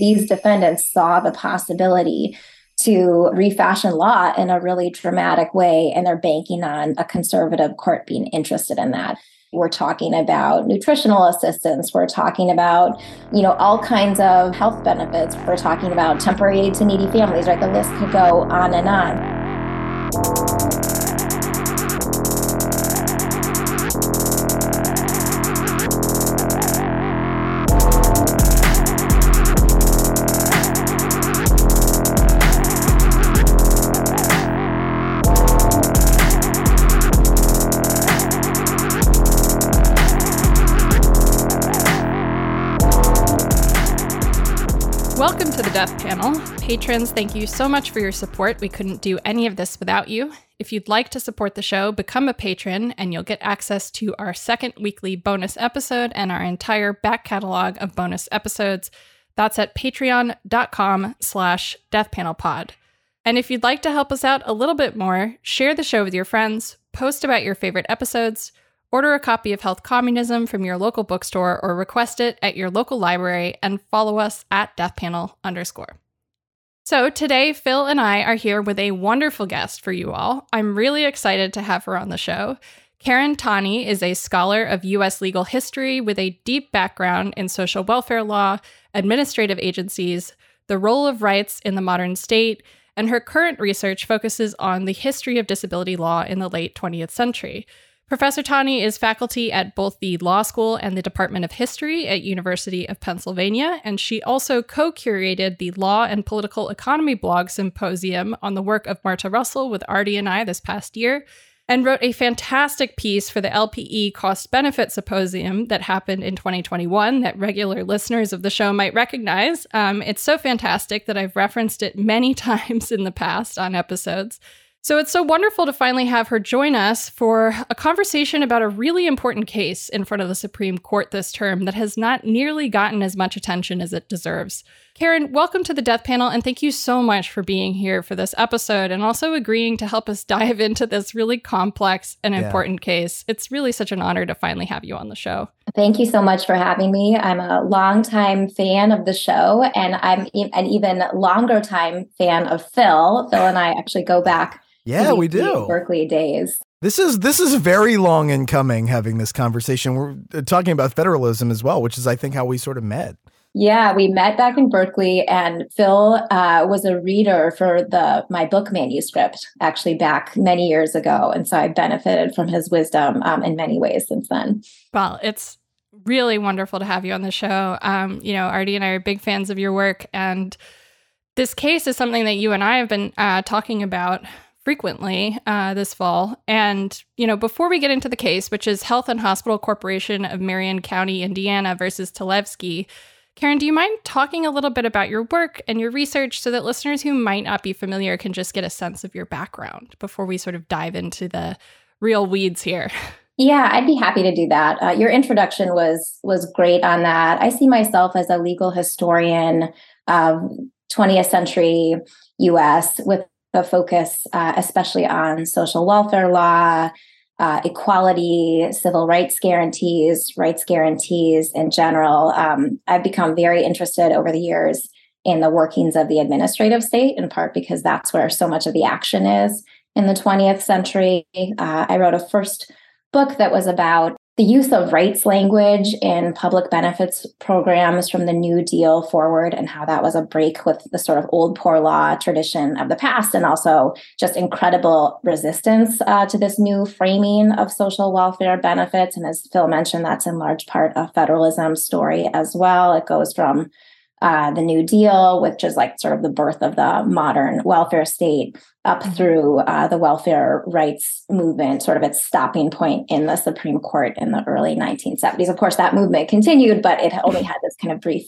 these defendants saw the possibility to refashion law in a really dramatic way, and they're banking on a conservative court being interested in that. We're talking about nutritional assistance. We're talking about, you know, all kinds of health benefits. We're talking about temporary aid to needy families, right? The list could go on and on. Death Panel. Patrons, thank you so much for your support. We couldn't do any of this without you. If you'd like to support the show, become a patron and you'll get access to our second weekly bonus episode and our entire back catalog of bonus episodes. That's at patreon.com slash deathpanelpod. And if you'd like to help us out a little bit more, share the show with your friends, post about your favorite episodes, Order a copy of Health Communism from your local bookstore or request it at your local library and follow us at deathpanel underscore. So today, Phil and I are here with a wonderful guest for you all. I'm really excited to have her on the show. Karen Tani is a scholar of U.S. legal history with a deep background in social welfare law, administrative agencies, the role of rights in the modern state, and her current research focuses on the history of disability law in the late 20th century. Professor Tani is faculty at both the law school and the Department of History at University of Pennsylvania, and she also co-curated the Law and Political Economy blog symposium on the work of Marta Russell with Artie and I this past year, and wrote a fantastic piece for the LPE Cost Benefit Symposium that happened in 2021 that regular listeners of the show might recognize. Um, it's so fantastic that I've referenced it many times in the past on episodes. So it's so wonderful to finally have her join us for a conversation about a really important case in front of the Supreme Court this term that has not nearly gotten as much attention as it deserves. Karen, welcome to the Death Panel, and thank you so much for being here for this episode and also agreeing to help us dive into this really complex and yeah. important case. It's really such an honor to finally have you on the show. Thank you so much for having me. I'm a longtime fan of the show, and I'm an even longer time fan of Phil. Phil and I actually go back yeah, we do. Berkeley days. This is this is very long in coming. Having this conversation, we're uh, talking about federalism as well, which is I think how we sort of met. Yeah, we met back in Berkeley, and Phil uh, was a reader for the my book manuscript actually back many years ago, and so I benefited from his wisdom um, in many ways since then. Well, it's really wonderful to have you on the show. Um, you know, Artie and I are big fans of your work, and this case is something that you and I have been uh, talking about frequently uh, this fall. And, you know, before we get into the case, which is Health and Hospital Corporation of Marion County, Indiana versus Talevski, Karen, do you mind talking a little bit about your work and your research so that listeners who might not be familiar can just get a sense of your background before we sort of dive into the real weeds here? Yeah, I'd be happy to do that. Uh, your introduction was was great on that. I see myself as a legal historian of 20th century U.S. with the focus, uh, especially on social welfare law, uh, equality, civil rights guarantees, rights guarantees in general. Um, I've become very interested over the years in the workings of the administrative state, in part because that's where so much of the action is in the 20th century. Uh, I wrote a first book that was about the use of rights language in public benefits programs from the New Deal forward, and how that was a break with the sort of old poor law tradition of the past, and also just incredible resistance uh, to this new framing of social welfare benefits. And as Phil mentioned, that's in large part a federalism story as well. It goes from uh, the New Deal, which is like sort of the birth of the modern welfare state, up mm-hmm. through uh, the welfare rights movement, sort of its stopping point in the Supreme Court in the early 1970s. Of course, that movement continued, but it only had this kind of brief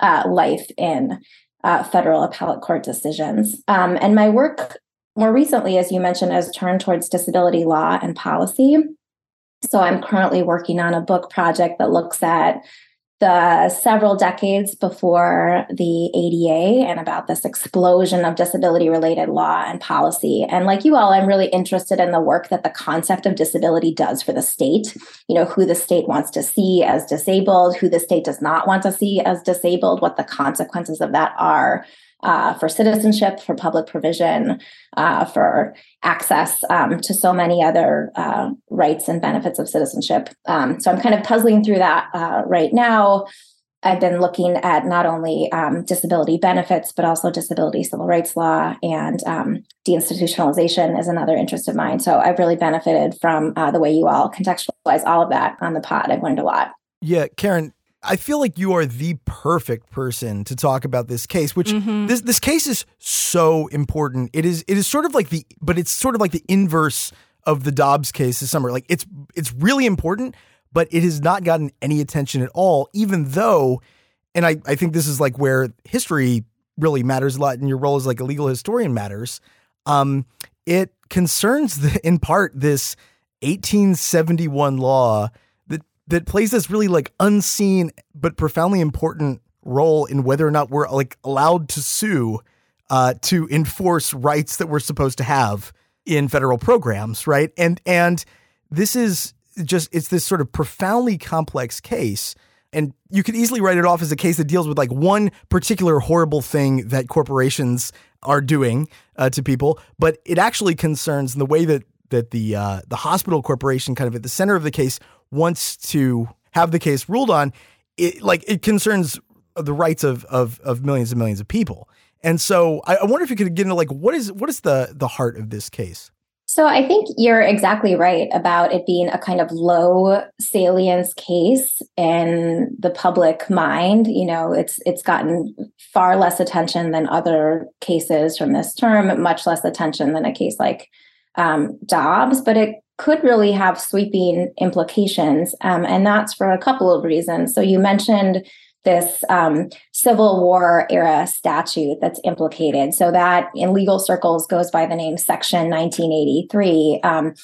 uh, life in uh, federal appellate court decisions. Um, and my work more recently, as you mentioned, has turned towards disability law and policy. So I'm currently working on a book project that looks at the several decades before the ADA and about this explosion of disability related law and policy. And like you all, I'm really interested in the work that the concept of disability does for the state. You know, who the state wants to see as disabled, who the state does not want to see as disabled, what the consequences of that are uh, for citizenship, for public provision, uh, for access um, to so many other uh, rights and benefits of citizenship. Um, so I'm kind of puzzling through that uh, right now. I've been looking at not only um, disability benefits, but also disability civil rights law and um, deinstitutionalization is another interest of mine. So I've really benefited from uh, the way you all contextualize all of that on the pod. I've learned a lot. Yeah, Karen, I feel like you are the perfect person to talk about this case, which mm-hmm. this this case is so important. It is it is sort of like the but it's sort of like the inverse of the Dobbs case this summer. Like it's it's really important, but it has not gotten any attention at all, even though and I, I think this is like where history really matters a lot and your role as like a legal historian matters. Um, it concerns the, in part this 1871 law that plays this really like unseen but profoundly important role in whether or not we're like allowed to sue uh, to enforce rights that we're supposed to have in federal programs, right? And and this is just it's this sort of profoundly complex case. And you could easily write it off as a case that deals with like one particular horrible thing that corporations are doing uh, to people, but it actually concerns the way that that the uh, the hospital corporation, kind of at the center of the case, wants to have the case ruled on. It like it concerns the rights of of of millions and millions of people. And so I, I wonder if you could get into like what is what is the the heart of this case. So I think you're exactly right about it being a kind of low salience case in the public mind. You know, it's it's gotten far less attention than other cases from this term, much less attention than a case like um, Dobbs, but it could really have sweeping implications. Um, and that's for a couple of reasons. So you mentioned this um, Civil War era statute that's implicated. So that in legal circles goes by the name Section 1983. Um,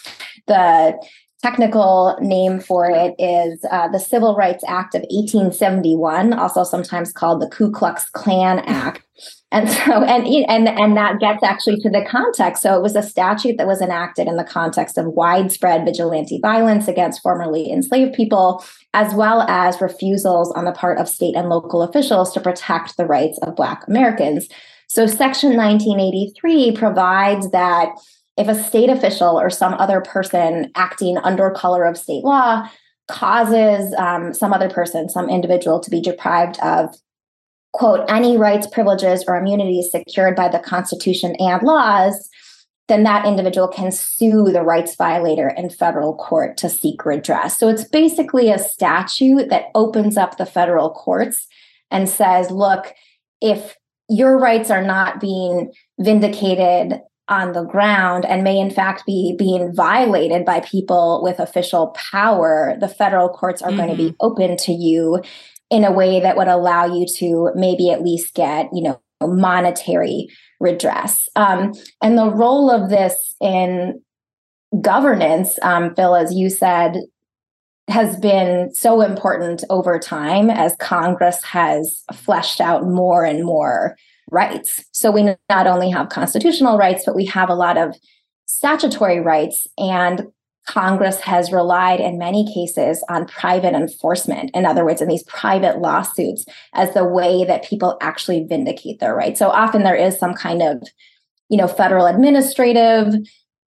the technical name for it is uh, the Civil Rights Act of 1871, also sometimes called the Ku Klux Klan Act. And so, and and and that gets actually to the context. So it was a statute that was enacted in the context of widespread vigilante violence against formerly enslaved people, as well as refusals on the part of state and local officials to protect the rights of Black Americans. So Section 1983 provides that if a state official or some other person acting under color of state law causes um, some other person, some individual, to be deprived of quote, any rights, privileges, or immunities secured by the Constitution and laws, then that individual can sue the rights violator in federal court to seek redress. So it's basically a statute that opens up the federal courts and says, look, if your rights are not being vindicated on the ground and may in fact be being violated by people with official power, the federal courts are mm-hmm. going to be open to you in a way that would allow you to maybe at least get, you know, monetary redress. Um, and the role of this in governance, um, Phil, as you said, has been so important over time as Congress has fleshed out more and more rights. So we not only have constitutional rights, but we have a lot of statutory rights. And Congress has relied in many cases on private enforcement. In other words, in these private lawsuits as the way that people actually vindicate their rights. So often there is some kind of, you know, federal administrative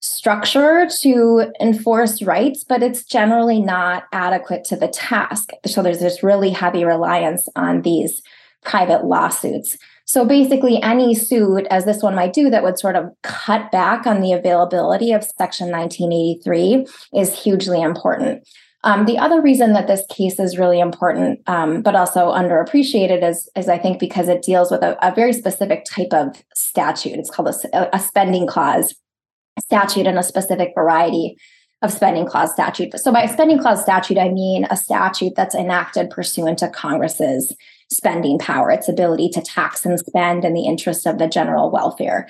structure to enforce rights, but it's generally not adequate to the task. So there's this really heavy reliance on these private lawsuits. So basically, any suit, as this one might do, that would sort of cut back on the availability of Section 1983 is hugely important. Um, the other reason that this case is really important, um, but also underappreciated, is, is I think because it deals with a, a very specific type of statute. It's called a, a spending clause statute and a specific variety of spending clause statute. So by spending clause statute, I mean a statute that's enacted pursuant to Congress's spending power, its ability to tax and spend in the interest of the general welfare.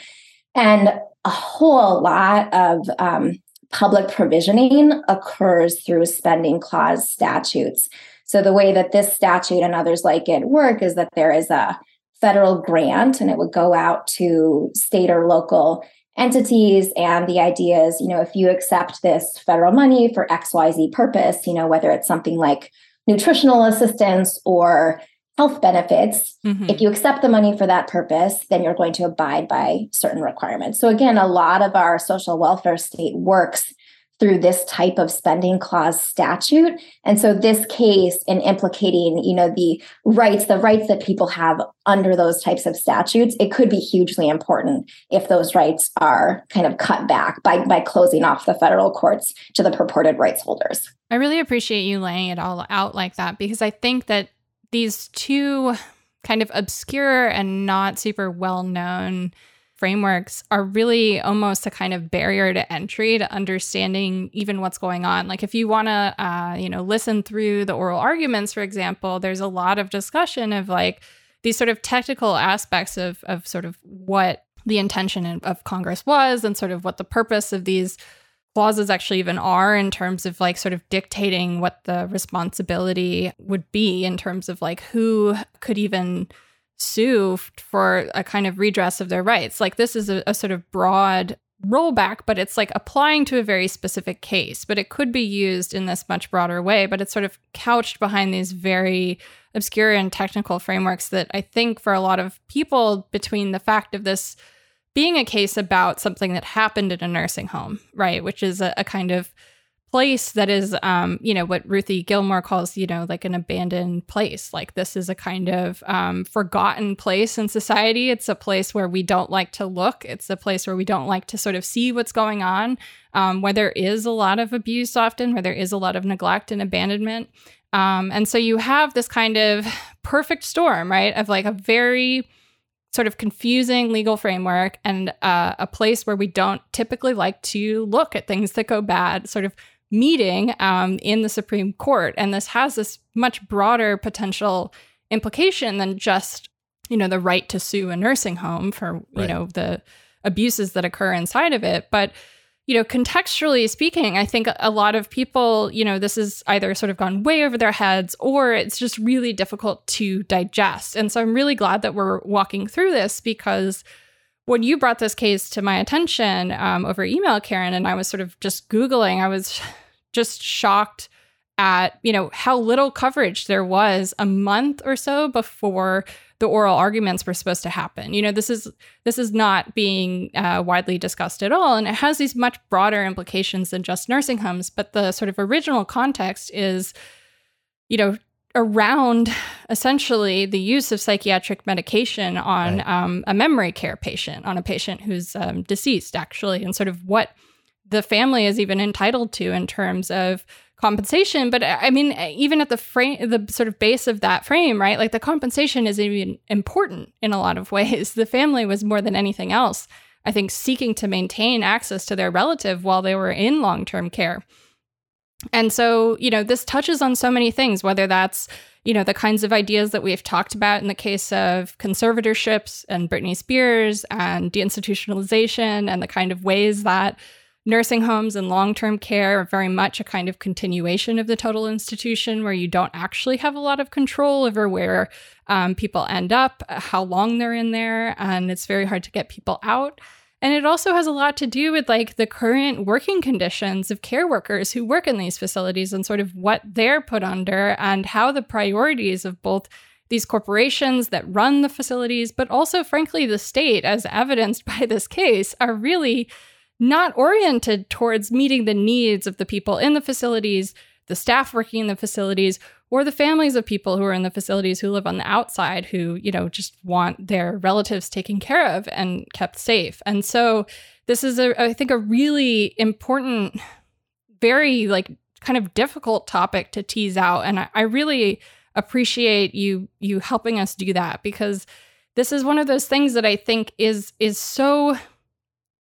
And a whole lot of um, public provisioning occurs through spending clause statutes. So the way that this statute and others like it work is that there is a federal grant and it would go out to state or local entities and the idea is you know if you accept this federal money for xyz purpose you know whether it's something like nutritional assistance or health benefits mm-hmm. if you accept the money for that purpose then you're going to abide by certain requirements. So again a lot of our social welfare state works through this type of spending clause statute. And so this case in implicating you know the rights the rights that people have under those types of statutes it could be hugely important if those rights are kind of cut back by by closing off the federal courts to the purported rights holders. I really appreciate you laying it all out like that because i think that these two kind of obscure and not super well known frameworks are really almost a kind of barrier to entry to understanding even what's going on. Like if you want to, uh, you know, listen through the oral arguments, for example, there's a lot of discussion of like these sort of technical aspects of of sort of what the intention of Congress was and sort of what the purpose of these clauses actually even are in terms of like sort of dictating what the responsibility would be in terms of like who could even sue for a kind of redress of their rights. Like this is a, a sort of broad rollback, but it's like applying to a very specific case. But it could be used in this much broader way, but it's sort of couched behind these very obscure and technical frameworks that I think for a lot of people, between the fact of this being a case about something that happened in a nursing home, right, which is a, a kind of place that is um you know what ruthie gilmore calls you know like an abandoned place. Like this is a kind of um forgotten place in society. It's a place where we don't like to look. It's a place where we don't like to sort of see what's going on um, where there is a lot of abuse often where there is a lot of neglect and abandonment. Um, and so you have this kind of perfect storm right of like a very sort of confusing legal framework and uh, a place where we don't typically like to look at things that go bad sort of meeting um, in the Supreme Court. And this has this much broader potential implication than just, you know, the right to sue a nursing home for, right. you know, the abuses that occur inside of it. But, you know, contextually speaking, I think a lot of people, you know, this has either sort of gone way over their heads or it's just really difficult to digest. And so I'm really glad that we're walking through this because when you brought this case to my attention um, over email, Karen, and I was sort of just Googling, I was just shocked at, you know, how little coverage there was a month or so before the oral arguments were supposed to happen. You know, this is this is not being uh, widely discussed at all, and it has these much broader implications than just nursing homes. But the sort of original context is, you know, around essentially the use of psychiatric medication on right. um, a memory care patient, on a patient who's um, deceased, actually, and sort of what the family is even entitled to in terms of compensation. But uh, I mean, uh, even at the frame, the sort of base of that frame, right? Like the compensation is even important in a lot of ways. The family was more than anything else, I think, seeking to maintain access to their relative while they were in long term care. And so, you know, this touches on so many things, whether that's, you know, the kinds of ideas that we've talked about in the case of conservatorships and Britney Spears and deinstitutionalization and the kind of ways that nursing homes and long term care are very much a kind of continuation of the total institution where you don't actually have a lot of control over where um, people end up, how long they're in there, and it's very hard to get people out. And it also has a lot to do with like the current working conditions of care workers who work in these facilities and sort of what they're put under and how the priorities of both these corporations that run the facilities, but also, frankly, the state, as evidenced by this case, are really not oriented towards meeting the needs of the people in the facilities, the staff working in the facilities, or the families of people who are in the facilities who live on the outside who, you know, just want their relatives taken care of and kept safe. And so this is a I think a really important very like kind of difficult topic to tease out and I, I really appreciate you you helping us do that because this is one of those things that I think is is so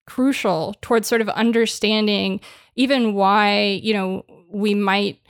crucial towards sort of understanding even why, you know, we might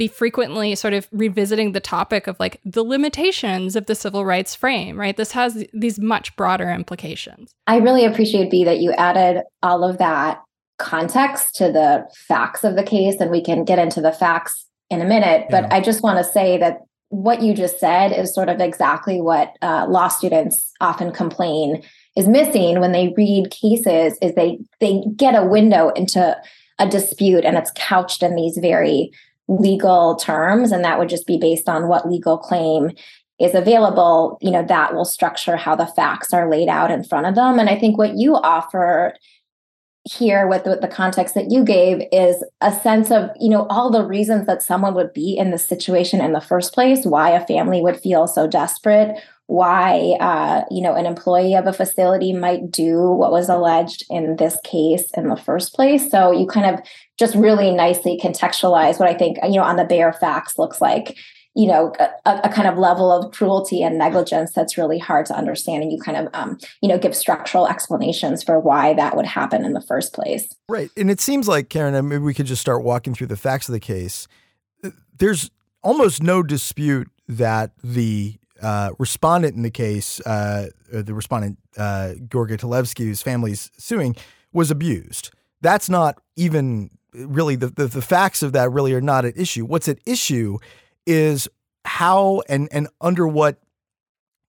be frequently sort of revisiting the topic of like the limitations of the civil rights frame, right? This has these much broader implications. I really appreciate Bea that you added all of that context to the facts of the case, and we can get into the facts in a minute. But yeah. I just want to say that what you just said is sort of exactly what uh, law students often complain is missing when they read cases is they they get a window into a dispute and it's couched in these very legal terms. And that would just be based on what legal claim is available you know that will structure how the facts are laid out in front of them. And i think what you offer here with, with the context that you gave is a sense of you know all the reasons that someone would be in the situation in the first place why a family would feel so desperate why uh, you know an employee of a facility might do what was alleged in this case in the first place. So you kind of just really nicely contextualize what i think you know on the bare facts looks like you know a, a, kind of level of cruelty and negligence that's really hard to understand. And you kind of um, you know give structural explanations for why that would happen in the first place. Right. And it seems like karen maybe we could just start walking through the facts of the case. There's almost no dispute that the uh, respondent in the case, uh, the respondent, uh, Talevski, whose family's suing, was abused. That's not even really the, the, the facts of that really are not at issue. What's at issue is how and and under what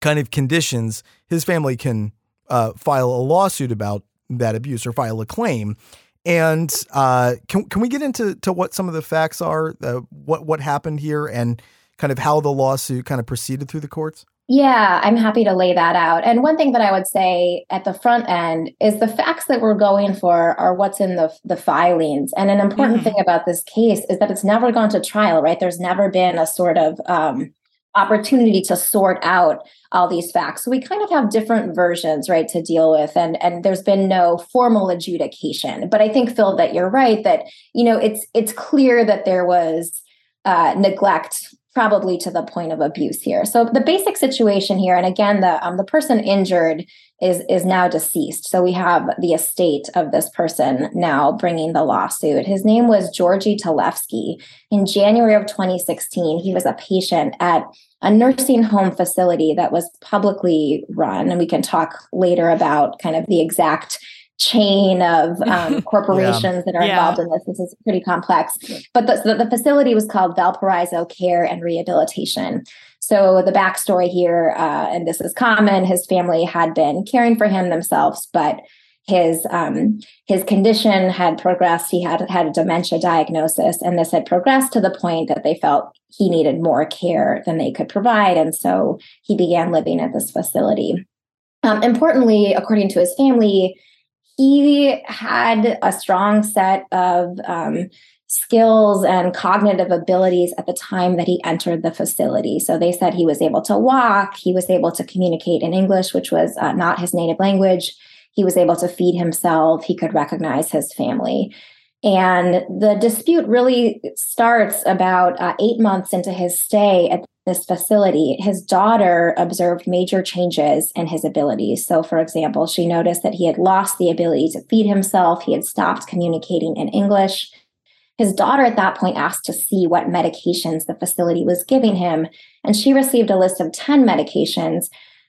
kind of conditions his family can uh, file a lawsuit about that abuse or file a claim. And uh, can can we get into to what some of the facts are? Uh, what what happened here and kind of how the lawsuit kind of proceeded through the courts? Yeah, I'm happy to lay that out. And one thing that I would say at the front end is the facts that we're going for are what's in the the filings. And an important mm-hmm. thing about this case is that it's never gone to trial, right? There's never been a sort of um, opportunity to sort out all these facts. So we kind of have different versions, right, to deal with, and and there's been no formal adjudication. But I think Phil, that you're right that you know it's it's clear that there was uh, neglect probably to the point of abuse here. So the basic situation here, and again, the um, the person injured is is now deceased. So we have the estate of this person now bringing the lawsuit. His name was Georgi Talevski. In January of 2016, he was a patient at a nursing home facility that was publicly run, and we can talk later about kind of the exact chain of um, corporations yeah. that are yeah. involved in this. This is pretty complex. But the, the, facility was called Valparaiso Care and Rehabilitation. So the backstory here, uh, and this is common, his family had been caring for him themselves, but his um, his condition had progressed. He had had a dementia diagnosis, and this had progressed to the point that they felt he needed more care than they could provide, and so he began living at this facility. Um, importantly, according to his family, he had a strong set of um, skills and cognitive abilities at the time that he entered the facility. So they said he was able to walk, he was able to communicate in English, which was uh, not his native language. He was able to feed himself, he could recognize his family. And the dispute really starts about uh, eight months into his stay at this facility, his daughter observed major changes in his abilities. So, for example, she noticed that he had lost the ability to feed himself, he had stopped communicating in English. His daughter at that point asked to see what medications the facility was giving him, and she received a list of 10 medications,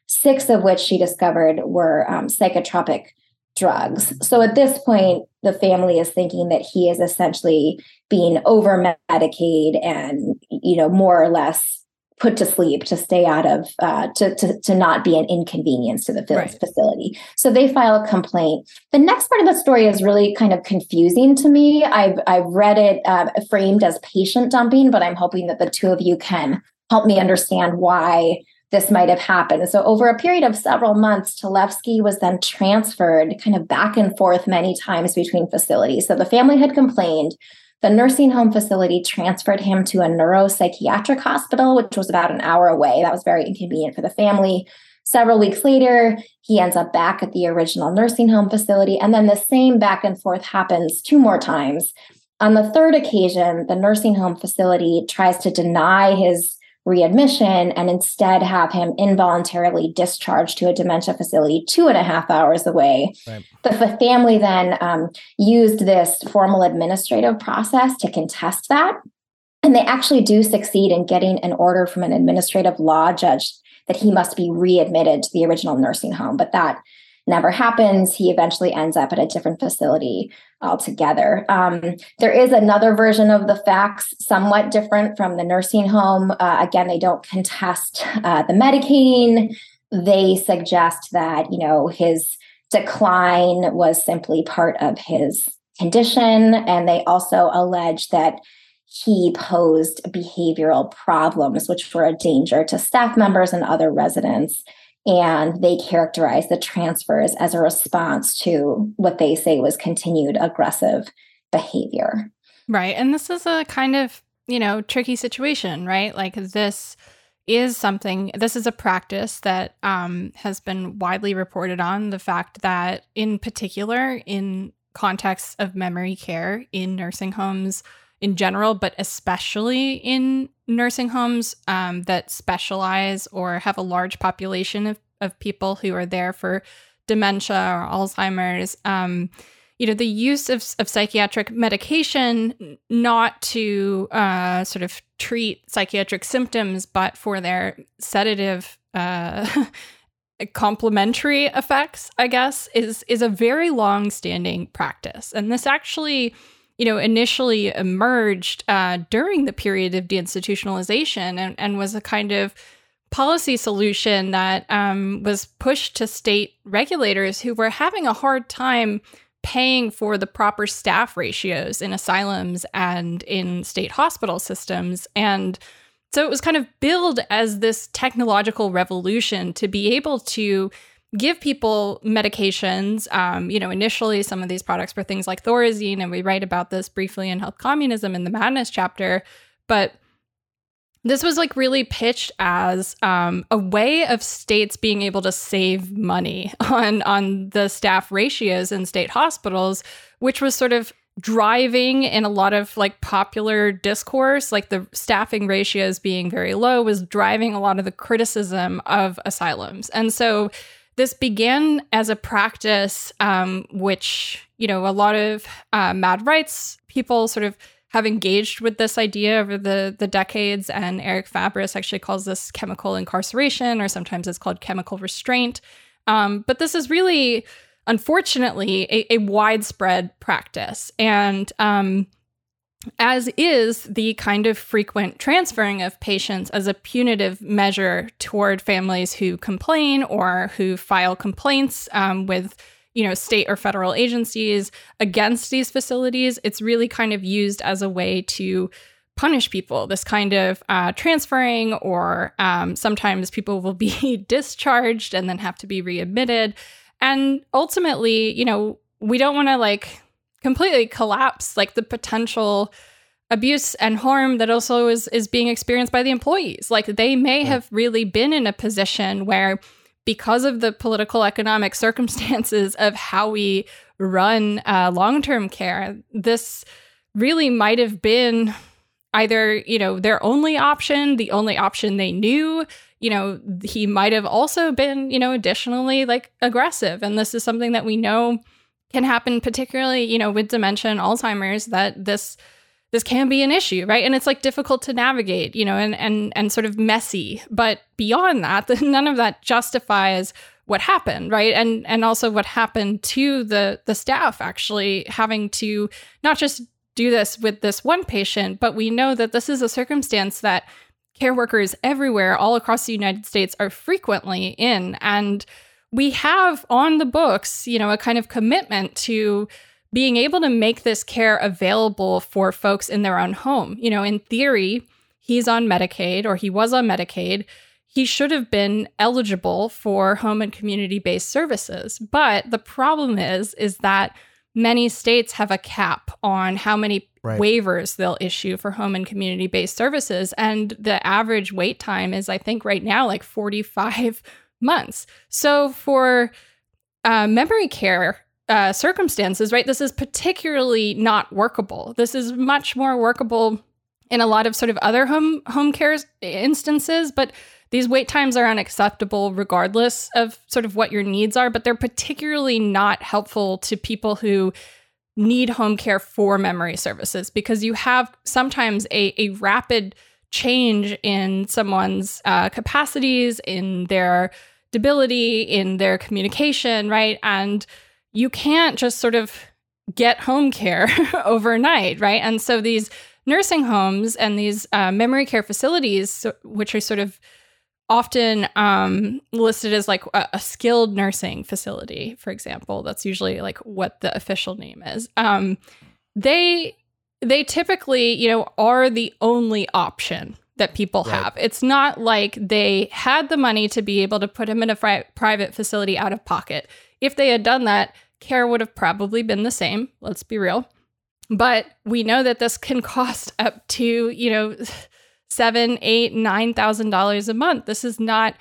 six of which she discovered were um, psychotropic drugs. So at this point, the family is thinking that he is essentially being over medicated and, you know, more or less put to sleep to stay out of uh, to, to to not be an inconvenience to the right. facility so they file a complaint the next part of the story is really kind of confusing to me i've i've read it uh, framed as patient dumping but i'm hoping that the two of you can help me understand why this might have happened. So, over a period of several months, Talevski was then transferred kind of back and forth many times between facilities. So, the family had complained the nursing home facility transferred him to a neuropsychiatric hospital, which was about an hour away. That was very inconvenient for the family. Several weeks later, he ends up back at the original nursing home facility. And then the same back and forth happens two more times. On the third occasion, the nursing home facility tries to deny his readmission and instead have him involuntarily discharged to a dementia facility two and a half hours away. Right. The family then um, used this formal administrative process to contest that. And they actually do succeed in getting an order from an administrative law judge that he must be readmitted to the original nursing home. But that never happens. He eventually ends up at a different facility altogether. Um, there is another version of the facts, somewhat different from the nursing home. Uh, again, they don't contest uh, the medicating. They suggest that, you know, his decline was simply part of his condition. And they also allege that he posed behavioral problems, which were a danger to staff members and other residents. And they characterize the transfers as a response to what they say was continued aggressive behavior. Right. And this is a kind of, you know, tricky situation, right? Like this is something, this is a practice that um, has been widely reported on. The fact that, in particular, in contexts of memory care in nursing homes, in general, but especially in nursing homes um, that specialize or have a large population of, of people who are there for dementia or Alzheimer's. Um, you know, the use of, of psychiatric medication, not to uh, sort of treat psychiatric symptoms, but for their sedative uh, complementary effects, I guess, is is a very long standing practice. And this actually you know, initially emerged uh, during the period of deinstitutionalization and, and was a kind of policy solution that um, was pushed to state regulators who were having a hard time paying for the proper staff ratios in asylums and in state hospital systems. And so it was kind of billed as this technological revolution to be able to give people medications. Um, you know, initially some of these products were things like Thorazine, and we write about this briefly in Health Communism in the Madness chapter. But this was like really pitched as um, a way of states being able to save money on on the staff ratios in state hospitals, which was sort of driving in a lot of like popular discourse like the staffing ratios being very low was driving a lot of the criticism of asylums and so this began as a practice um, which, you know, a lot of uh, mad rights people sort of have engaged with this idea over the, the decades. And Erick Fabris actually calls this chemical incarceration, or sometimes it's called chemical restraint. Um, but this is really, unfortunately, a, a widespread practice. And um, as is the kind of frequent transferring of patients as a punitive measure toward families who complain or who file complaints um, with you know state or federal agencies against these facilities. It's really kind of used as a way to punish people this kind of uh, transferring or um, sometimes people will be discharged and then have to be readmitted. And ultimately you know we don't want to like completely collapse like the potential abuse and harm that also is is being experienced by the employees. Like they may right. have really been in a position where because of the political economic circumstances of how we run uh, long-term care this really might have been either you know their only option the only option they knew. You know he might have also been you know additionally like aggressive. And this is something that we know can happen particularly you know with dementia and alzheimer's that this this can be an issue right? And it's like difficult to navigate you know and and and sort of messy. But beyond that none of that justifies what happened right? And and also what happened to the the staff actually having to not just do this with this one patient but we know that this is a circumstance that care workers everywhere all across the United States are frequently in. And we have on the books, you know, a kind of commitment to being able to make this care available for folks in their own home. You know, in theory, he's on Medicaid or he was on Medicaid. He should have been eligible for home and community based services. But the problem is, is that many states have a cap on how many right. waivers they'll issue for home and community based services. And the average wait time is, I think, right now like 45 months. So for uh, memory care uh, circumstances, right, this is particularly not workable. This is much more workable in a lot of sort of other home home care instances, but these wait times are unacceptable regardless of sort of what your needs are, but they're particularly not helpful to people who need home care for memory services because you have sometimes a, a rapid change in someone's uh, capacities, in their stability in their communication, right? And you can't just sort of get home care overnight, right? And so these nursing homes and these uh, memory care facilities, which are sort of often um, listed as like a, a, skilled nursing facility, for example, that's usually like what the official name is. Um, they they typically, you know, are the only option that mm, people right. have. It's not like they had the money to be able to put him in a fri- private facility out of pocket. If they had done that, care would have probably been the same. Let's be real. But we know that this can cost up to, you know, seven, eight, nine thousand dollars a month. This is not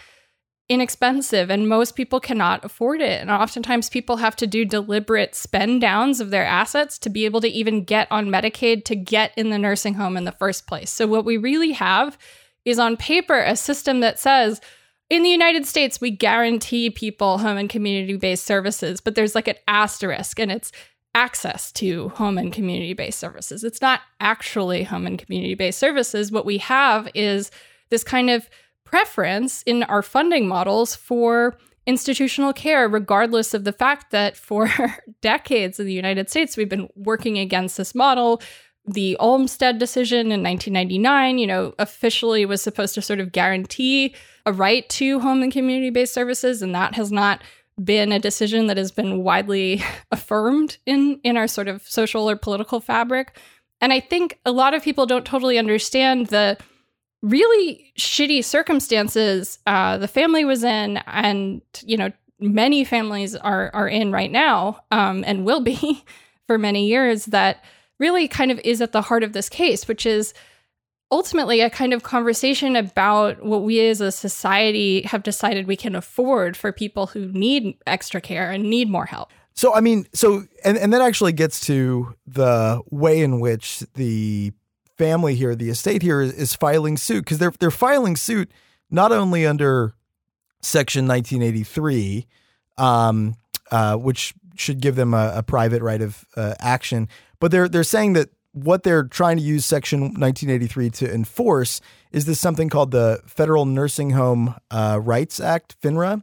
inexpensive and most people cannot afford it. And oftentimes people have to do deliberate spend downs of their assets to be able to even get on Medicaid to get in the nursing home in the first place. So what we really have is on paper a system that says in the United States, we guarantee people home and community based services, but there's like an asterisk and it's access to home and community based services. It's not actually home and community based services. What we have is this kind of preference in our funding models for institutional care, regardless of the fact that for decades in the United States, we've been working against this model. The Olmstead decision in 1999, you know, officially was supposed to sort of guarantee a right to home and community based services, and that has not been a decision that has been widely affirmed in in our sort of social or political fabric. And I think a lot of people don't totally understand the really shitty circumstances uh, the family was in, and you know many families are are in right now, um, and will be for many years. That really kind of is at the heart of this case, which is ultimately a kind of conversation about what we as a society have decided we can afford for people who need extra care and need more help. So I mean, so and and that actually gets to the way in which the family here, the estate here, is, is filing suit because they're they're filing suit not only under Section 1983, um, uh, which should give them a, a private right of uh, action, but they're they're saying that what they're trying to use Section 1983 to enforce is this something called the Federal Nursing Home uh, Rights Act, FINRA.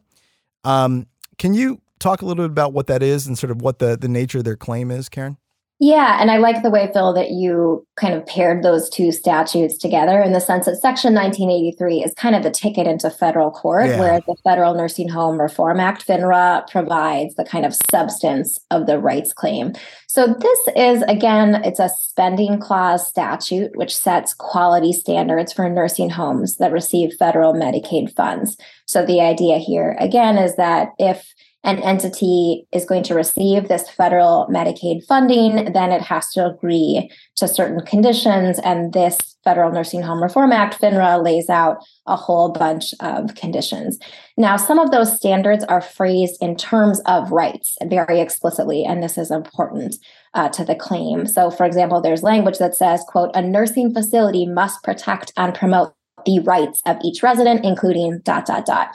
Um, can you talk a little bit about what that is and sort of what the, the nature of their claim is, Karen? Yeah, and I like the way, Phil, that you kind of paired those two statutes together in the sense that Section 1983 is kind of the ticket into federal court, yeah. whereas the Federal Nursing Home Reform Act, FNRA, provides the kind of substance of the rights claim. So this is, again, it's a spending clause statute which sets quality standards for nursing homes that receive federal Medicaid funds. So the idea here, again, is that if an entity is going to receive this federal Medicaid funding, then it has to agree to certain conditions. And this Federal Nursing Home Reform Act, FINRA, lays out a whole bunch of conditions. Now, some of those standards are phrased in terms of rights very explicitly, and this is important uh, to the claim. So, for example, there's language that says, quote, a nursing facility must protect and promote the rights of each resident, including dot, dot, dot.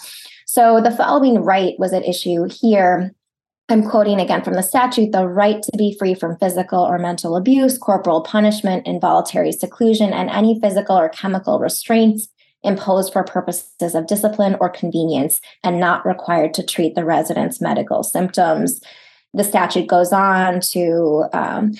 So the following right was at issue here. I'm quoting again from the statute the right to be free from physical or mental abuse, corporal punishment, involuntary seclusion, and any physical or chemical restraints imposed for purposes of discipline or convenience and not required to treat the resident's medical symptoms. The statute goes on to um,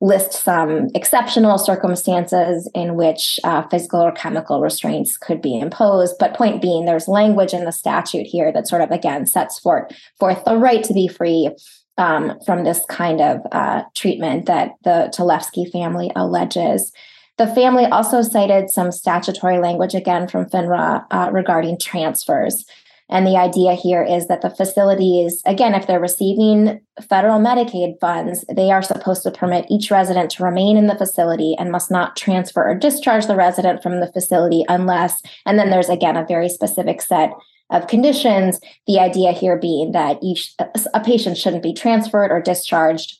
list some exceptional circumstances in which uh, physical or chemical restraints could be imposed. But point being, there's language in the statute here that sort of again sets forth, forth the right to be free um, from this kind of uh, treatment that the Talevski family alleges. The family also cited some statutory language again from FINRA uh, regarding transfers. And the idea here is that the facilities, again, if they're receiving federal Medicaid funds, they are supposed to permit each resident to remain in the facility and must not transfer or discharge the resident from the facility unless, and then there's again a very specific set of conditions. The idea here being that each a patient shouldn't be transferred or discharged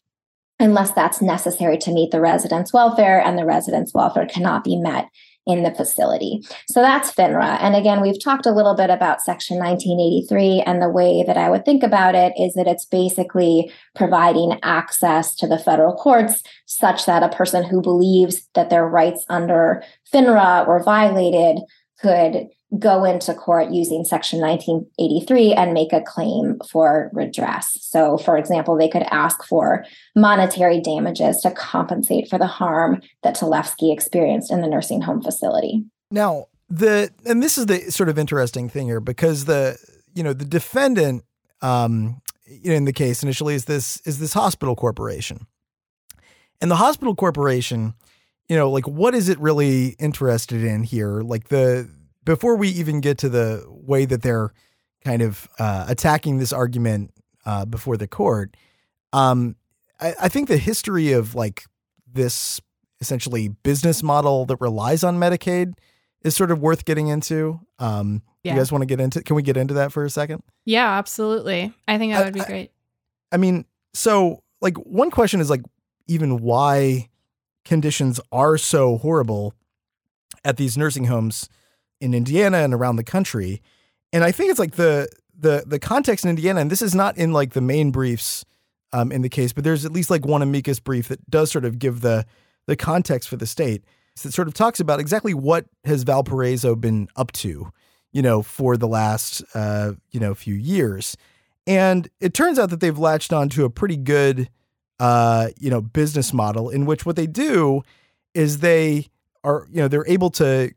unless that's necessary to meet the resident's welfare, and the resident's welfare cannot be met in the facility. So that's FINRA. And again, we've talked a little bit about Section 1983, and the way that I would think about it is that it's basically providing access to the federal courts such that a person who believes that their rights under FINRA were violated could go into court using Section 1983 and make a claim for redress. So, for example, they could ask for monetary damages to compensate for the harm that Talevski experienced in the nursing home facility. Now, the and this is the sort of interesting thing here because the you know the defendant um, in the case initially is this is this hospital corporation, and the hospital corporation, you know, like what is it really interested in here? Like the before we even get to the way that they're kind of uh, attacking this argument uh, before the court, um, I, I think the history of like this essentially business model that relies on Medicaid is sort of worth getting into. Um, yeah. You guys want to get into? Can we get into that for a second? Yeah, absolutely. I think that would be great. I, I mean, so like one question is like even why conditions are so horrible at these nursing homes in Indiana and around the country. And I think it's like the the the context in Indiana, and this is not in like the main briefs um, in the case, but there's at least like one amicus brief that does sort of give the the context for the state. It sort of talks about exactly what has Valparaiso been up to, you know, for the last uh, you know few years, and it turns out that they've latched onto a pretty good uh, you know business model in which what they do is they are you know they're able to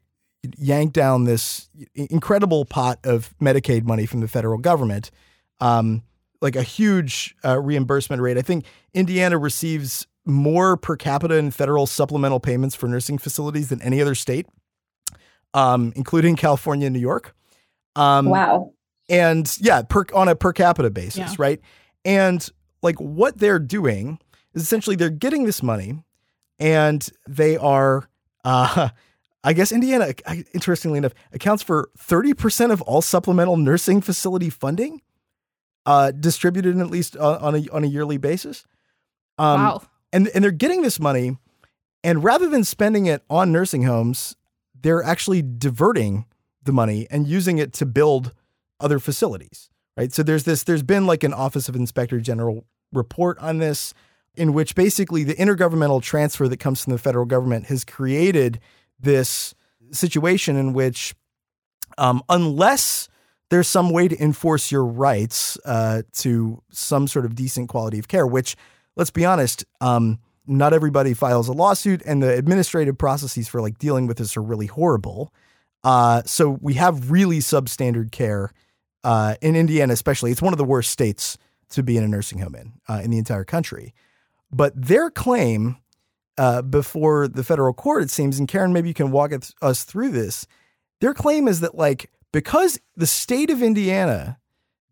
yank down this incredible pot of Medicaid money from the federal government, um, like a huge uh, reimbursement rate. I think Indiana receives more per capita in federal supplemental payments for nursing facilities than any other state, um, including California and New York. Um, wow. And yeah, per, on a per capita basis, yeah. right? And like what they're doing is essentially they're getting this money and they are, uh, I guess Indiana, interestingly enough, accounts for 30% of all supplemental nursing facility funding uh, distributed in at least uh, on a, on a yearly basis. Um, wow and and they're getting this money, and rather than spending it on nursing homes, they're actually diverting the money and using it to build other facilities. Right. So there's this. There's been like an Office of Inspector General report on this, in which basically the intergovernmental transfer that comes from the federal government has created this situation in which, um, unless there's some way to enforce your rights uh, to some sort of decent quality of care, which let's be honest, um, not everybody files a lawsuit, and the administrative processes for like dealing with this are really horrible. Uh, so we have really substandard care uh, in Indiana, especially. It's one of the worst states to be in a nursing home in uh, in the entire country. But their claim uh, before the federal court, it seems, and Karen, maybe you can walk us through this. Their claim is that like because the state of Indiana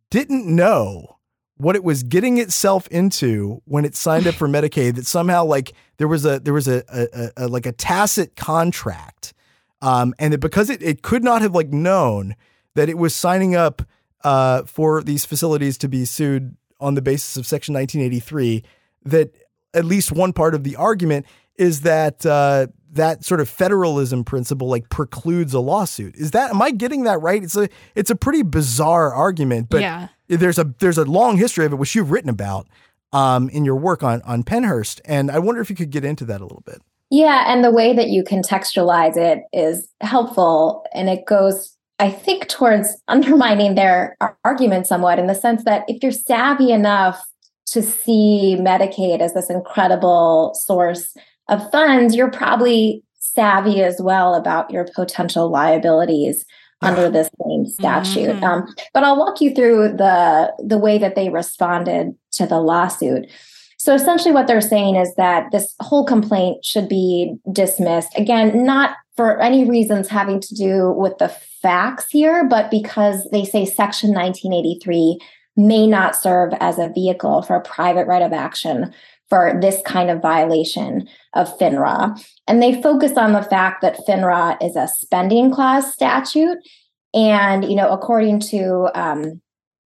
didn't know what it was getting itself into when it signed up for Medicaid that somehow like there was a there was a, a, a like a tacit contract um, and that because it, it could not have like known that it was signing up uh, for these facilities to be sued on the basis of section 1983 that at least one part of the argument is that uh, that sort of federalism principle like precludes a lawsuit. Is that am I getting that right? It's a it's a pretty bizarre argument, but yeah. there's a there's a long history of it which you've written about um, in your work on on Pennhurst, and I wonder if you could get into that a little bit. Yeah, and the way that you contextualize it is helpful, and it goes. I think towards undermining their argument somewhat in the sense that if you're savvy enough to see Medicaid as this incredible source of funds, you're probably savvy as well about your potential liabilities under this same statute. Mm-hmm. Um, but I'll walk you through the the way that they responded to the lawsuit. So essentially, what they're saying is that this whole complaint should be dismissed. Again, not for any reasons having to do with the facts here, but because they say Section 1983 may not serve as a vehicle for a private right of action for this kind of violation of FNHRA. And they focus on the fact that FNHRA is a spending clause statute. And, you know, according to um,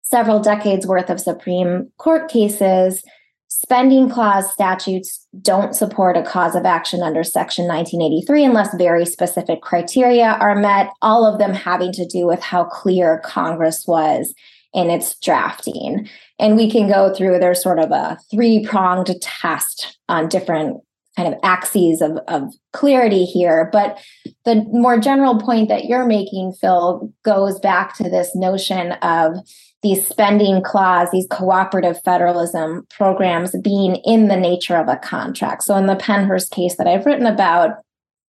several decades worth of Supreme Court cases, spending clause statutes don't support a cause of action under Section 1983 unless very specific criteria are met, all of them having to do with how clear Congress was in its drafting. And we can go through, there's sort of a three pronged test on different kind of axes of, of clarity here. But the more general point that you're making, Phil, goes back to this notion of these spending clause, these cooperative federalism programs being in the nature of a contract. So in the Pennhurst case that I've written about,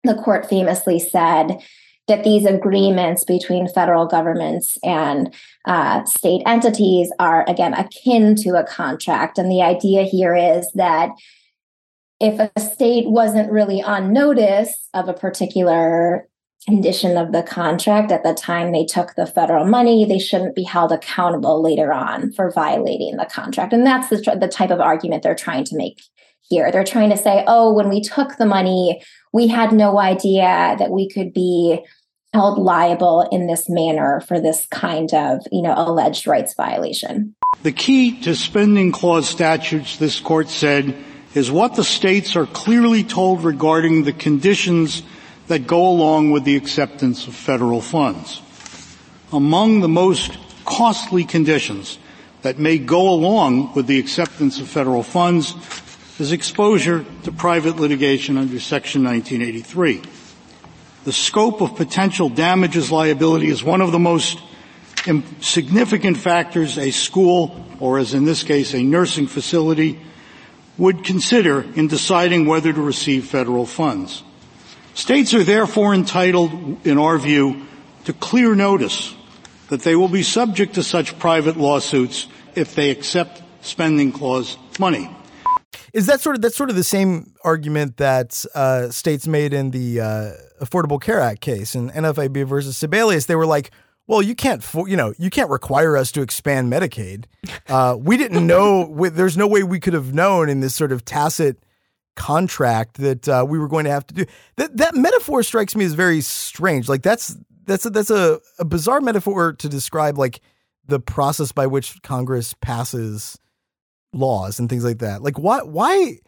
the court famously said that these agreements between federal governments and uh, state entities are, again, akin to a contract. And the idea here is that if a state wasn't really on notice of a particular condition of the contract at the time they took the federal money, they shouldn't be held accountable later on for violating the contract. And that's the, the type of argument they're trying to make here. They're trying to say, oh, when we took the money, we had no idea that we could be held liable in this manner for this kind of, you know, alleged rights violation. The key to spending clause statutes, this court said, is what the states are clearly told regarding the conditions that go along with the acceptance of federal funds. Among the most costly conditions that may go along with the acceptance of federal funds is exposure to private litigation under Section 1983. The scope of potential damages liability is one of the most significant factors a school, or as in this case, a nursing facility, would consider in deciding whether to receive federal funds. States are therefore entitled, in our view, to clear notice that they will be subject to such private lawsuits if they accept spending clause money. Is that sort of that's sort of the same argument that uh, states made in the uh, Affordable Care Act case in NFIB versus Sebelius? They were like, well, you can't, for, you know, you can't require us to expand Medicaid. Uh, we didn't know. there's no way we could have known in this sort of tacit contract that uh, we were going to have to do. That that metaphor strikes me as very strange. Like that's that's a, that's a, a bizarre metaphor to describe like the process by which Congress passes laws and things like that. Like why why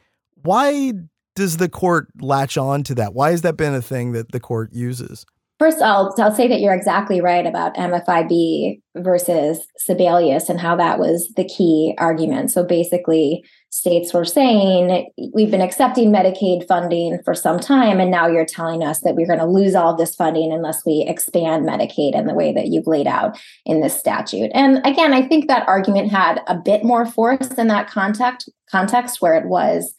why does the court latch on to that? Why has that been a thing that the court uses? First, I'll, I'll say that you're exactly right about NFIB versus Sebelius and how that was the key argument. So basically, states were saying, we've been accepting Medicaid funding for some time, and now you're telling us that we're going to lose all this funding unless we expand Medicaid in the way that you've laid out in this statute. And again, I think that argument had a bit more force in that context, context where it was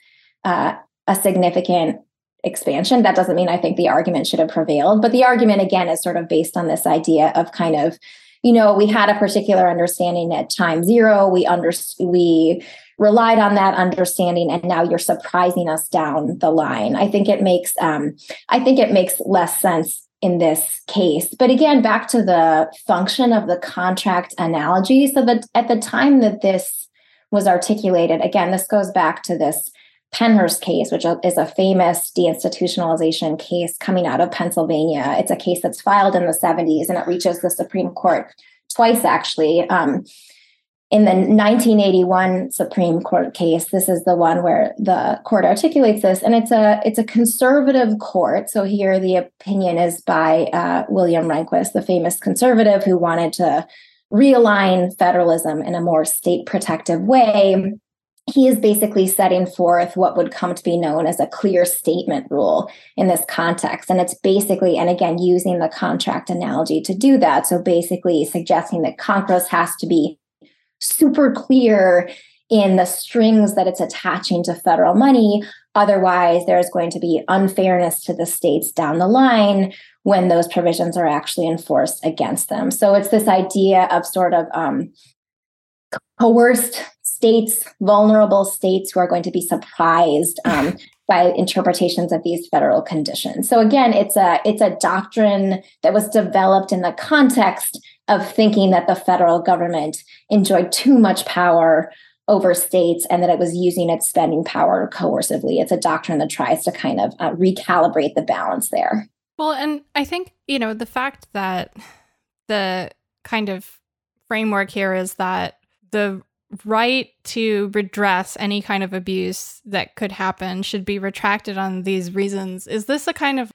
uh, a significant expansion. That doesn't mean I think the argument should have prevailed, but the argument again is sort of based on this idea of kind of, you know, we had a particular understanding at time zero. We under we relied on that understanding, and now you're surprising us down the line. I think it makes um, I think it makes less sense in this case. But again, back to the function of the contract analogy. So that at the time that this was articulated, again, this goes back to this Pennhurst case, which is a famous deinstitutionalization case coming out of Pennsylvania. It's a case that's filed in the 70s and it reaches the Supreme Court twice, actually. Um, in the 1981 Supreme Court case, this is the one where the court articulates this, and it's a it's a conservative court. So here, the opinion is by uh, William Rehnquist, the famous conservative who wanted to realign federalism in a more state protective way he is basically setting forth what would come to be known as a clear statement rule in this context. And it's basically, and again, using the contract analogy to do that. So basically suggesting that Congress has to be super clear in the strings that it's attaching to federal money. Otherwise, there's going to be unfairness to the states down the line when those provisions are actually enforced against them. So it's this idea of sort of um, coerced states, vulnerable states who are going to be surprised um, by interpretations of these federal conditions. So again, it's a it's a doctrine that was developed in the context of thinking that the federal government enjoyed too much power over states and that it was using its spending power coercively. It's a doctrine that tries to kind of uh, recalibrate the balance there. Well, and I think, you know, the fact that the kind of framework here is that the right to redress any kind of abuse that could happen should be retracted on these reasons. Is this a kind of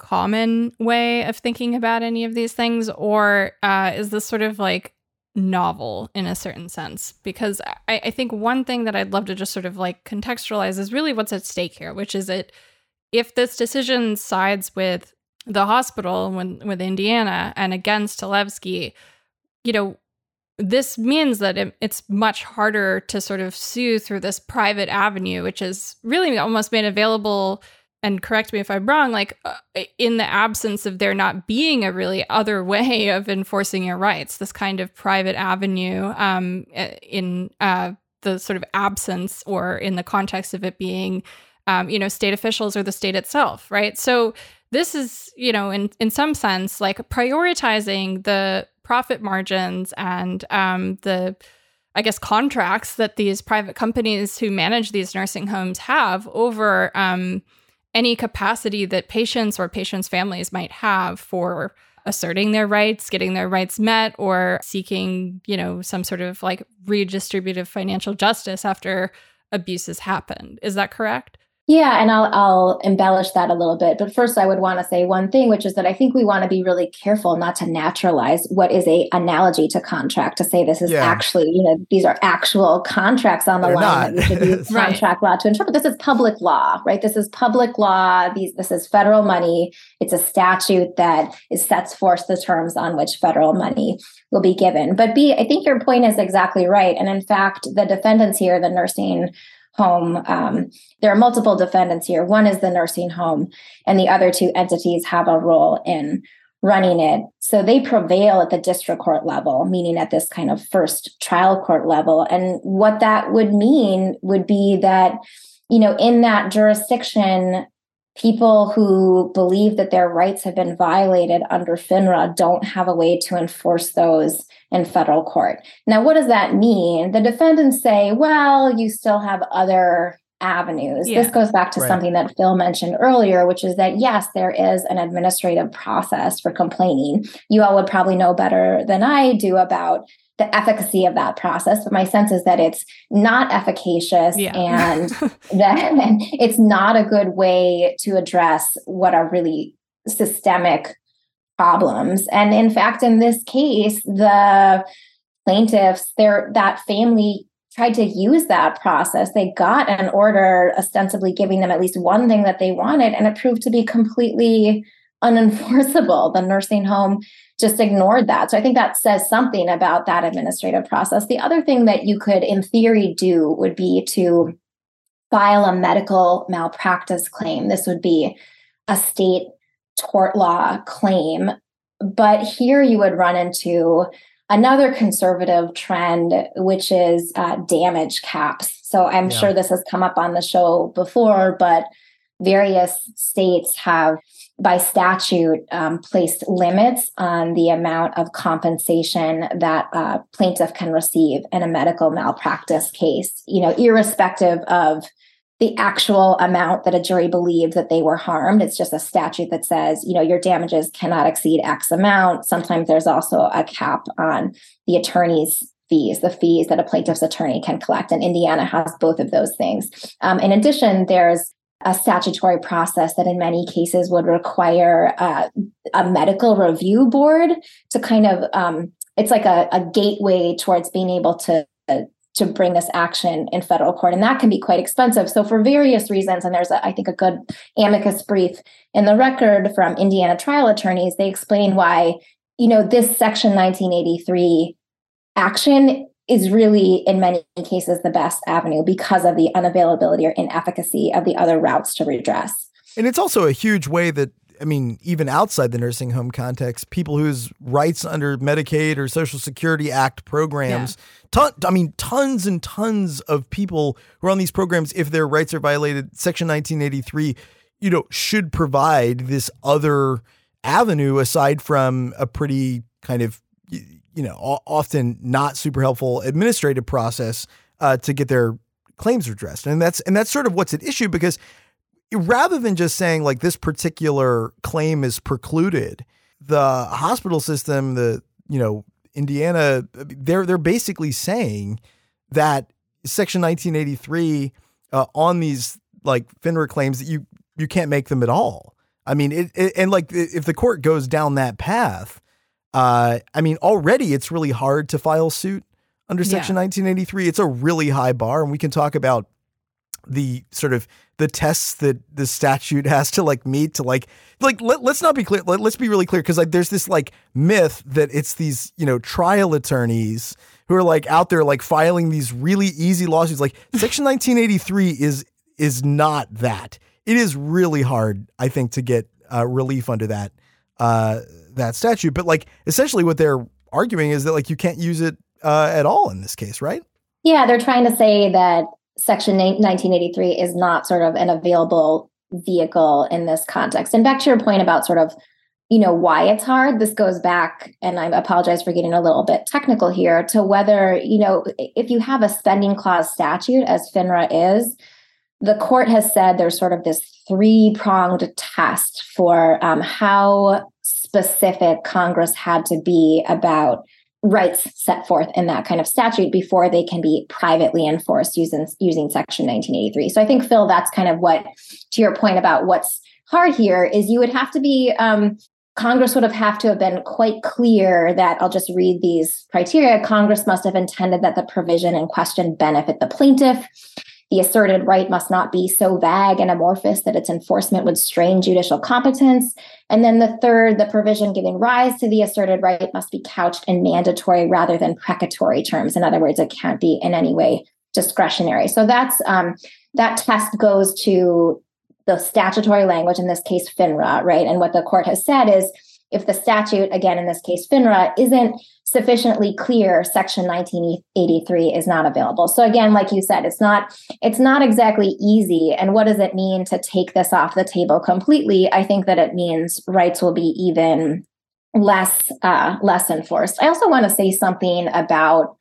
common way of thinking about any of these things, or uh, is this sort of like novel in a certain sense because I, I, think one thing that I'd love to just sort of like contextualize is really what's at stake here, which is it if this decision sides with the hospital when, with Indiana and against Talevski, you know, this means that it, it's much harder to sort of sue through this private avenue, which is really almost made available. And correct me if I'm wrong, like uh, in the absence of there not being a really other way of enforcing your rights, this kind of private avenue um, in uh, the sort of absence or in the context of it being, um, you know, state officials or the state itself, right? So this is, you know, in in some sense, like prioritizing the profit margins and um, the I guess contracts that these private companies who manage these nursing homes have over um, any capacity that patients or patients' families might have for asserting their rights, getting their rights met, or seeking, you know, some sort of like redistributive financial justice after abuses happened. Is that correct? Yeah, and I'll I'll embellish that a little bit. But first I would want to say one thing, which is that I think we want to be really careful not to naturalize what is a analogy to contract to say this is yeah. actually, you know, these are actual contracts on the They're line not. that we should use contract law to interpret. This is public law, right? This is public law. These this is federal money. It's a statute that is sets forth the terms on which federal money will be given. But Bea, I think your point is exactly right. And in fact, the defendants here, the nursing home. Um, there are multiple defendants here. One is the nursing home, and the other two entities have a role in running it. So they prevail at the district court level, meaning at this kind of first trial court level. And what that would mean would be that, you know, in that jurisdiction, people who believe that their rights have been violated under FNHRA don't have a way to enforce those in federal court. Now, what does that mean? The defendants say, well, you still have other avenues. Yeah. This goes back to right. something that Phil mentioned earlier, which is that yes, there is an administrative process for complaining. You all would probably know better than I do about the efficacy of that process, but my sense is that it's not efficacious yeah. and that it's not a good way to address what are really systemic problems. And in fact, in this case, the plaintiffs, their that family tried to use that process. They got an order ostensibly giving them at least one thing that they wanted, and it proved to be completely unenforceable. The nursing home just ignored that. So I think that says something about that administrative process. The other thing that you could, in theory, do would be to file a medical malpractice claim. This would be a state tort law claim. But here you would run into another conservative trend, which is uh, damage caps. So I'm yeah. sure this has come up on the show before, but various states have, by statute, um, placed limits on the amount of compensation that a plaintiff can receive in a medical malpractice case, you know, irrespective of the actual amount that a jury believed that they were harmed. It's just a statute that says, you know, your damages cannot exceed X amount. Sometimes there's also a cap on the attorney's fees, the fees that a plaintiff's attorney can collect. And Indiana has both of those things. Um, in addition, there's a statutory process that in many cases would require uh, a medical review board to kind of um, it's like a, a gateway towards being able to to bring this action in federal court. And that can be quite expensive. So for various reasons and there's a, I think a good amicus brief in the record from indiana trial attorneys they explain why you know this section 1983 action is really in many cases the best avenue because of the unavailability or inefficacy of the other routes to redress and it's also a huge way that I mean, even outside the nursing home context, people whose rights under Medicaid or Social Security Act programs, yeah. ton, I mean, tons and tons of people who are on these programs, if their rights are violated, Section 1983, you know, should provide this other avenue aside from a pretty kind of, you know, often not super helpful administrative process uh, to get their claims redressed. And that's and that's sort of what's at issue because rather than just saying like this particular claim is precluded, the hospital system, the you know Indiana, they're they're basically saying that Section 1983 uh, on these like FNHRA claims that you you can't make them at all. I mean, it, it and like if the court goes down that path, Uh, I mean, already it's really hard to file suit under Section yeah. 1983. It's a really high bar, and we can talk about the sort of the tests that the statute has to like meet to like like let, us not be clear let, us be really clear because like there's this like myth that it's these you know trial attorneys who are like out there like filing these really easy lawsuits like section 1983 is is not that it is really hard i think to get uh, relief under that uh, that statute but like essentially what they're arguing is that like you can't use it uh, at all in this case right yeah they're trying to say that Section 1983 is not sort of an available vehicle in this context. And back to your point about sort of, you know, why it's hard, this goes back, and I apologize for getting a little bit technical here, to whether, you know, if you have a spending clause statute, as FNHRA is, the court has said there's sort of this three pronged test for um, how specific Congress had to be about rights set forth in that kind of statute before they can be privately enforced using using section 1983 so i think phil that's kind of what to your point about what's hard here is you would have to be um, congress would have have to have been quite clear that i'll just read these criteria congress must have intended that the provision in question benefit the plaintiff the asserted right must not be so vague and amorphous that its enforcement would strain judicial competence. And then the third, the provision giving rise to the asserted right must be couched in mandatory rather than precatory terms. In other words, it can't be in any way discretionary. So that's um, that test goes to the statutory language, in this case, FNHRA, right? And what the court has said is if the statute, again, in this case, FNHRA, isn't sufficiently clear, Section 1983 is not available. So again, like you said, it's not it's not exactly easy. And what does it mean to take this off the table completely? I think that it means rights will be even less uh, less enforced. I also want to say something about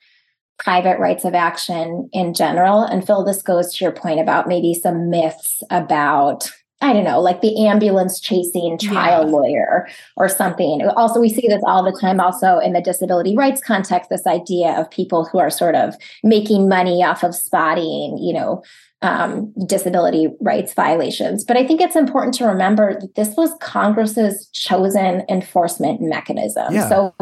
private rights of action in general. And Phil, this goes to your point about maybe some myths about I don't know, like the ambulance chasing trial yeah. lawyer or something. Also, we see this all the time, also in the disability rights context, this idea of people who are sort of making money off of spotting, you know, um, disability rights violations. But I think it's important to remember that this was Congress's chosen enforcement mechanism. Yeah. So,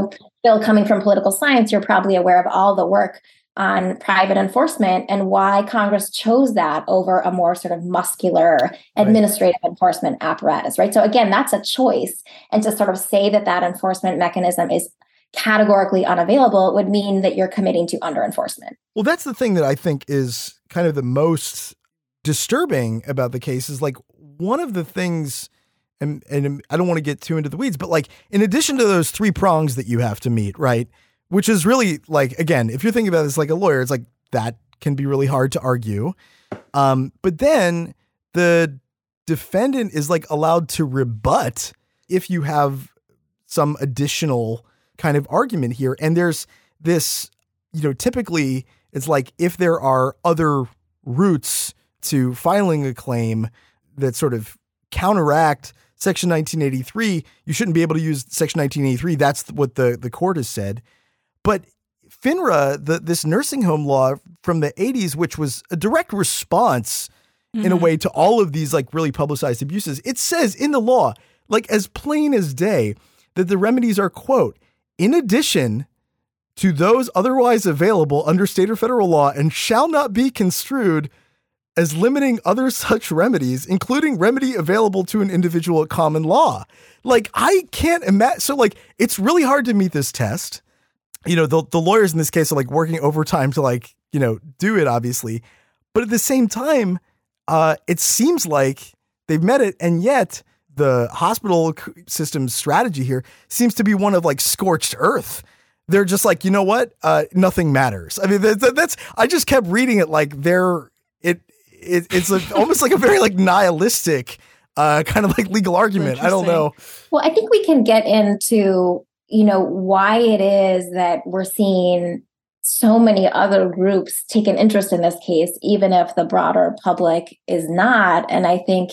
Bill, coming from political science, you're probably aware of all the work on private enforcement and why Congress chose that over a more sort of muscular administrative right. enforcement apparatus, right? So again, that's a choice. And to sort of say that that enforcement mechanism is categorically unavailable would mean that you're committing to under enforcement. Well, that's the thing that I think is kind of the most disturbing about the case is like one of the things and and I don't want to get too into the weeds, but like in addition to those three prongs that you have to meet, right? Which is really like again, if you're thinking about this like a lawyer, it's like that can be really hard to argue. Um, but then the defendant is like allowed to rebut if you have some additional kind of argument here. And there's this, you know, typically it's like if there are other routes to filing a claim that sort of counteract Section 1983, you shouldn't be able to use Section 1983. That's what the, the court has said. But FNHRA, the, this nursing home law from the 80s, which was a direct response mm-hmm. in a mm-hmm. way to all of these like really publicized abuses, it says in the law, like as plain as day, that the remedies are, quote, in addition to those otherwise available under state or federal law and shall not be construed as limiting other such remedies, including remedy available to an individual at common law. Like, I can't imagine. So, like, it's really hard to meet this test you know, the, the lawyers in this case are like working overtime to like, you know, do it, obviously. But at the same time, uh, it seems like they've met it. And yet the hospital system's strategy here seems to be one of like scorched earth. They're just like, you know what? Uh, nothing matters. I mean, that, that's, I just kept reading it like they're, it, it it's a, almost like a very like nihilistic uh, kind of like legal argument. I don't know. Well, I think we can get into you know, why it is that we're seeing so many other groups take an interest in this case, even if the broader public is not. And I think,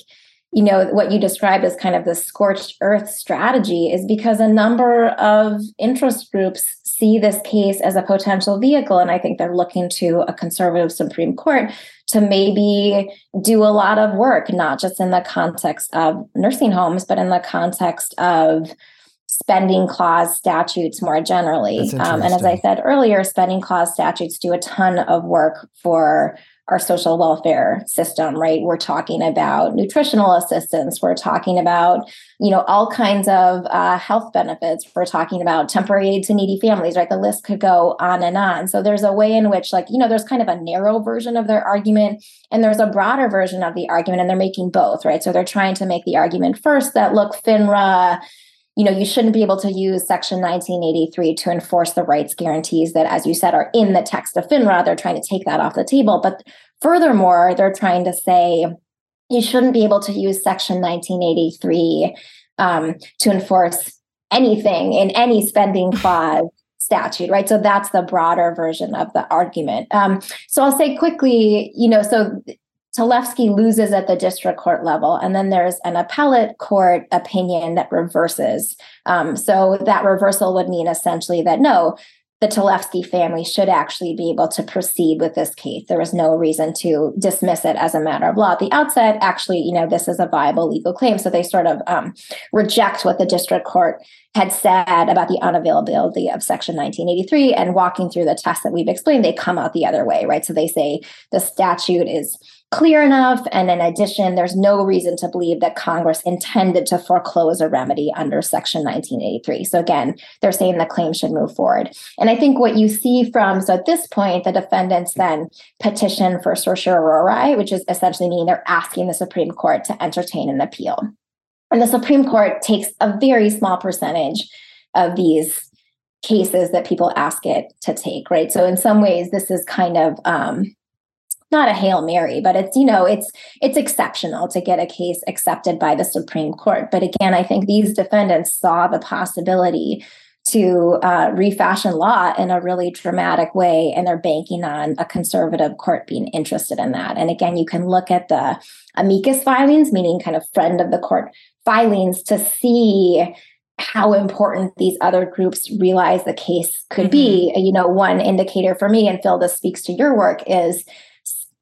you know, what you described as kind of the scorched earth strategy is because a number of interest groups see this case as a potential vehicle. And I think they're looking to a conservative Supreme Court to maybe do a lot of work, not just in the context of nursing homes, but in the context of spending clause statutes more generally. Um, and as I said earlier, spending clause statutes do a ton of work for our social welfare system, right? We're talking about nutritional assistance. We're talking about, you know, all kinds of uh, health benefits. We're talking about temporary aid to needy families, right? The list could go on and on. So there's a way in which, like, you know, there's kind of a narrow version of their argument and there's a broader version of the argument, and they're making both, right? So they're trying to make the argument first that, look, FNHRA, you know, you shouldn't be able to use Section 1983 to enforce the rights guarantees that, as you said, are in the text of FNHRA. They're trying to take that off the table. But furthermore, they're trying to say you shouldn't be able to use Section 1983 um, to enforce anything in any spending clause statute, right? So that's the broader version of the argument. Um, so I'll say quickly, you know, so Talevski loses at the district court level, and then there's an appellate court opinion that reverses. Um, so that reversal would mean essentially that no, the Talevski family should actually be able to proceed with this case. There was no reason to dismiss it as a matter of law. At the outset, actually, you know, this is a viable legal claim. So they sort of um, reject what the district court had said about the unavailability of Section 1983 and walking through the test that we've explained, they come out the other way, right? So they say the statute is clear enough. And in addition, there's no reason to believe that Congress intended to foreclose a remedy under Section 1983. So again, they're saying the claim should move forward. And I think what you see from, so at this point, the defendants then petition for certiorari, which is essentially meaning they're asking the Supreme Court to entertain an appeal. And the Supreme Court takes a very small percentage of these cases that people ask it to take, right? So in some ways, this is kind of um, not a hail mary but it's you know it's it's exceptional to get a case accepted by the supreme court but again i think these defendants saw the possibility to uh, refashion law in a really dramatic way and they're banking on a conservative court being interested in that and again you can look at the amicus filings meaning kind of friend of the court filings to see how important these other groups realize the case could mm-hmm. be you know one indicator for me and phil this speaks to your work is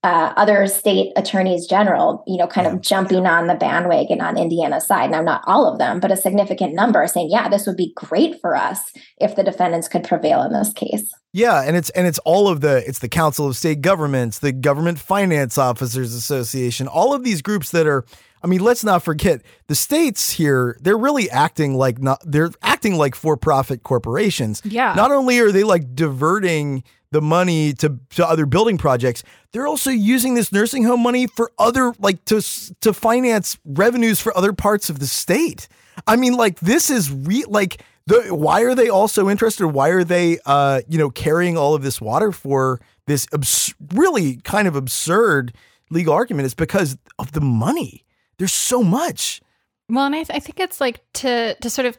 uh, other state attorneys general, you know, kind of jumping on the bandwagon on Indiana's side. Now, not all of them, but a significant number saying, yeah, this would be great for us if the defendants could prevail in this case. Yeah, and it's and it's all of the it's the Council of State Governments, the Government Finance Officers Association, all of these groups that are I mean, let's not forget the states here, they're really acting like not they're acting like for-profit corporations. Yeah. Not only are they like diverting the money to, to other building projects. They're also using this nursing home money for other like to to finance revenues for other parts of the state. I mean, like this is re like the why are they all so interested? Why are they uh you know carrying all of this water for this abs- really kind of absurd legal argument? Is because of the money. There's so much. Well, and I, th- I think it's like to to sort of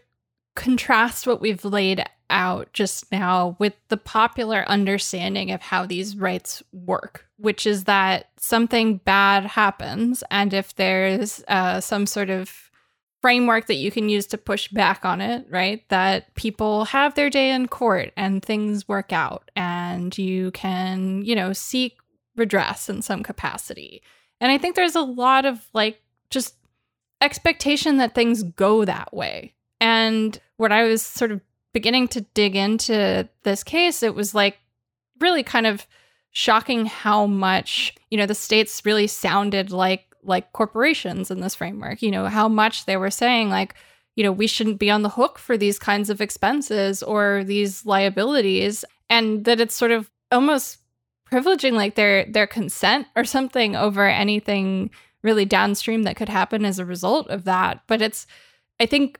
contrast what we've laid out just now with the popular understanding of how these rights work, which is that something bad happens. And if there's uh, some sort of framework that you can use to push back on it, right? That people have their day in court and things work out and you can, you know, seek redress in some capacity. And I think there's a lot of like just expectation that things go that way. And when I was sort of beginning to dig into this case, it was like really kind of shocking how much, you know, the states really sounded like like corporations in this framework, you know, how much they were saying like, you know, we shouldn't be on the hook for these kinds of expenses or these liabilities and that it's sort of almost privileging like their their consent or something over anything really downstream that could happen as a result of that. But it's I think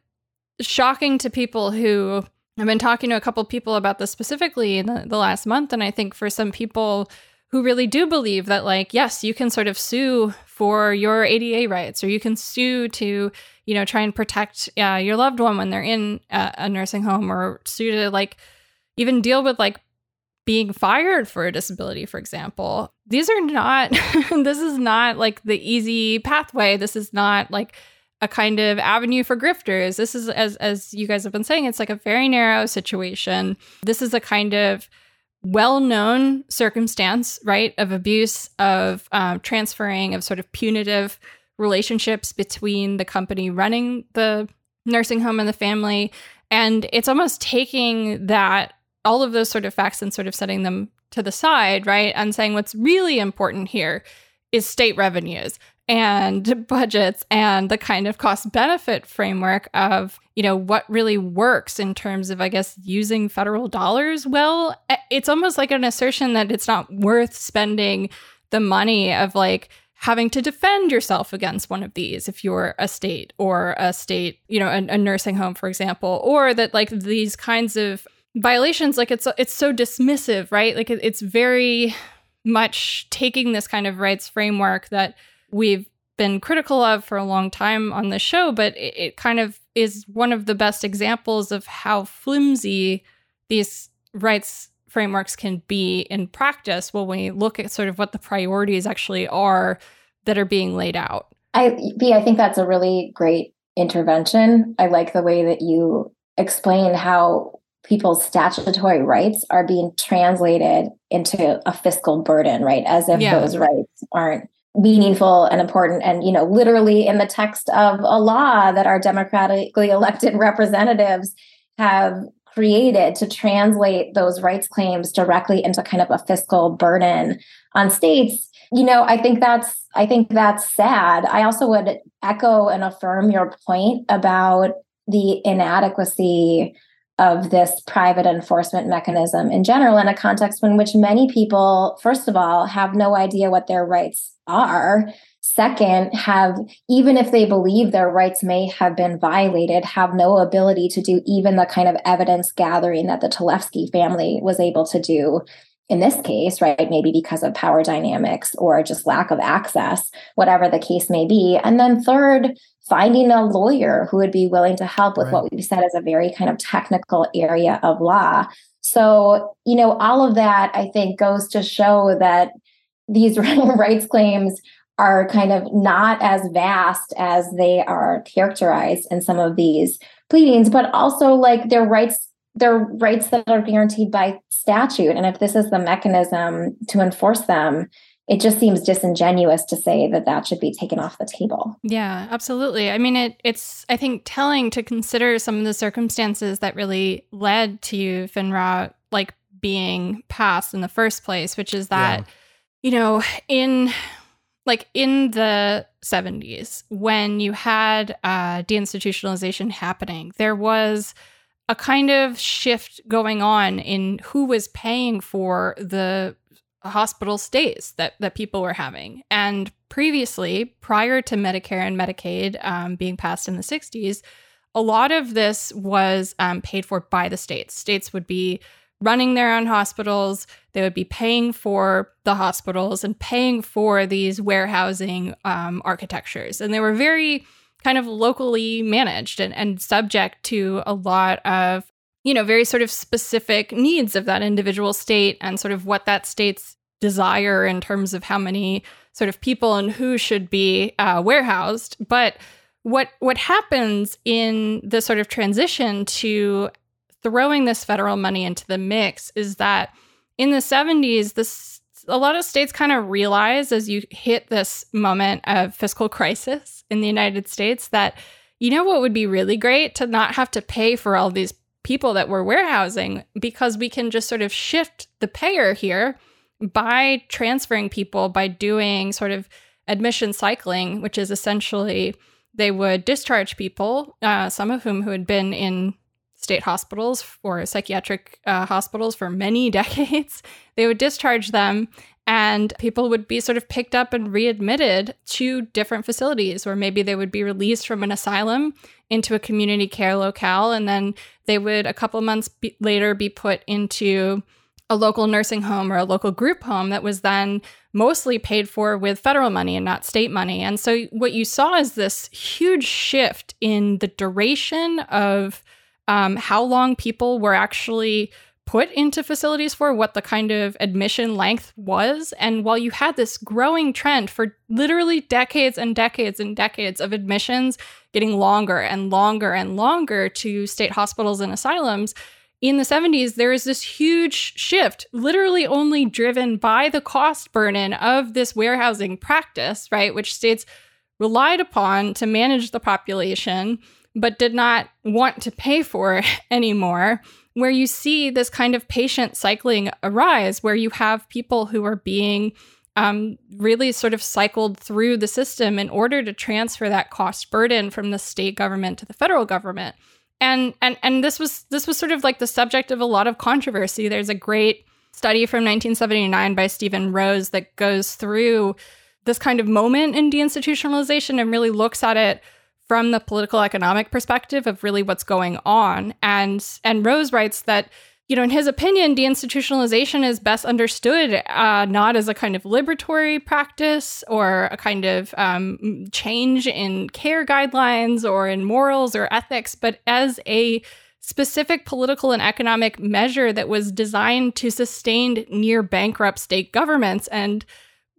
shocking to people who I've been talking to a couple people about this specifically in the, the last month. And I think for some people who really do believe that, like, yes, you can sort of sue for your ADA rights or you can sue to, you know, try and protect uh, your loved one when they're in a, a nursing home or sue to, like, even deal with, like, being fired for a disability, for example. These are not, this is not like the easy pathway. This is not like, a kind of avenue for grifters. This is as as you guys have been saying, it's like a very narrow situation. This is a kind of well-known circumstance, right, of abuse, of um, transferring, of sort of punitive relationships between the company running the nursing home and the family. And it's almost taking that, all of those sort of facts and sort of setting them to the side, right? And saying what's really important here is state revenues and budgets and the kind of cost benefit framework of you know what really works in terms of i guess using federal dollars well it's almost like an assertion that it's not worth spending the money of like having to defend yourself against one of these if you're a state or a state you know a, a nursing home for example or that like these kinds of violations like it's it's so dismissive right like it's very much taking this kind of rights framework that we've been critical of for a long time on the show, but it, it, kind of is one of the best examples of how flimsy these rights frameworks can be in practice when we look at sort of what the priorities actually are that are being laid out. I Bea, I think that's a really great intervention. I like the way that you explain how people's statutory rights are being translated into a fiscal burden, right? As if yeah. those rights aren't meaningful and important and you know literally in the text of a law that our democratically elected representatives have created to translate those rights claims directly into kind of a fiscal burden on states you know i think that's i think that's sad i also would echo and affirm your point about the inadequacy of this private enforcement mechanism in general in a context in which many people first of all have no idea what their rights are second have even if they believe their rights may have been violated have no ability to do even the kind of evidence gathering that the Talevski family was able to do in this case, right, maybe because of power dynamics or just lack of access, whatever the case may be. And then third, finding a lawyer who would be willing to help with right. what we said is a very kind of technical area of law. So, you know, all of that I think goes to show that these rights claims are kind of not as vast as they are characterized in some of these pleadings, but also like their rights they're rights that are guaranteed by statute. And if this is the mechanism to enforce them, it just seems disingenuous to say that that should be taken off the table. Yeah, absolutely. I mean, it, it's, I think, telling to consider some of the circumstances that really led to FNHRA like being passed in the first place, which is that, yeah. you know, in like in the 70s, when you had uh, deinstitutionalization happening, there was a kind of shift going on in who was paying for the hospital stays that, that people were having. And previously, prior to Medicare and Medicaid um, being passed in the 60s, a lot of this was um, paid for by the states. States would be running their own hospitals, they would be paying for the hospitals and paying for these warehousing um, architectures. And they were very kind of locally managed and, and subject to a lot of you know very sort of specific needs of that individual state and sort of what that state's desire in terms of how many sort of people and who should be uh, warehoused. But what what happens in the sort of transition to throwing this federal money into the mix is that in the 70s this a lot of states kind of realize as you hit this moment of fiscal crisis in the United States that you know what would be really great? To not have to pay for all these people that we're warehousing because we can just sort of shift the payer here by transferring people by doing sort of admission cycling, which is essentially they would discharge people, uh, some of whom who had been in state hospitals or psychiatric uh, hospitals for many decades. They would discharge them and people would be sort of picked up and readmitted to different facilities, or maybe they would be released from an asylum into a community care locale, and then they would a couple months be- later be put into a local nursing home or a local group home that was then mostly paid for with federal money and not state money. And so what you saw is this huge shift in the duration of um, how long people were actually put into facilities for, what the kind of admission length was. And while you had this growing trend for literally decades and decades and decades of admissions getting longer and longer and longer to state hospitals and asylums, in the 70s, there is this huge shift, literally only driven by the cost burden of this warehousing practice, right? Which states relied upon to manage the population but did not want to pay for anymore. Where you see this kind of patient cycling arise, where you have people who are being um, really sort of cycled through the system in order to transfer that cost burden from the state government to the federal government. And and and this was this was sort of like the subject of a lot of controversy. There's a great study from 1979 by Stephen Rose that goes through this kind of moment in deinstitutionalization and really looks at it from the political economic perspective of really what's going on. And and Rose writes that you know, in his opinion, deinstitutionalization is best understood uh, not as a kind of liberatory practice or a kind of um, change in care guidelines or in morals or ethics, but as a specific political and economic measure that was designed to sustain near bankrupt state governments and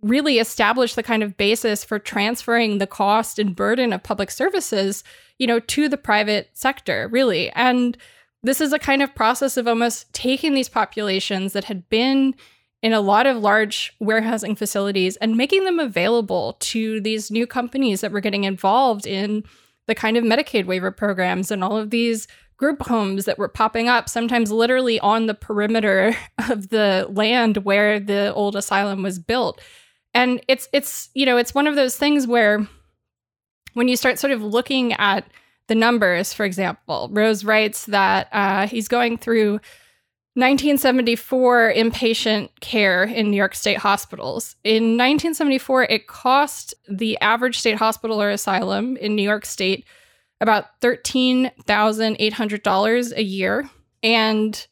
really establish the kind of basis for transferring the cost and burden of public services, you know, to the private sector, really. And this is a kind of process of almost taking these populations that had been in a lot of large warehousing facilities and making them available to these new companies that were getting involved in the kind of Medicaid waiver programs and all of these group homes that were popping up, sometimes literally on the perimeter of the land where the old asylum was built. And it's it's you know, it's one of those things where when you start sort of looking at the numbers, for example, Rose writes that uh, he's going through 1974 inpatient care in New York State hospitals. In 1974, it cost the average state hospital or asylum in New York State about $13,800 a year. And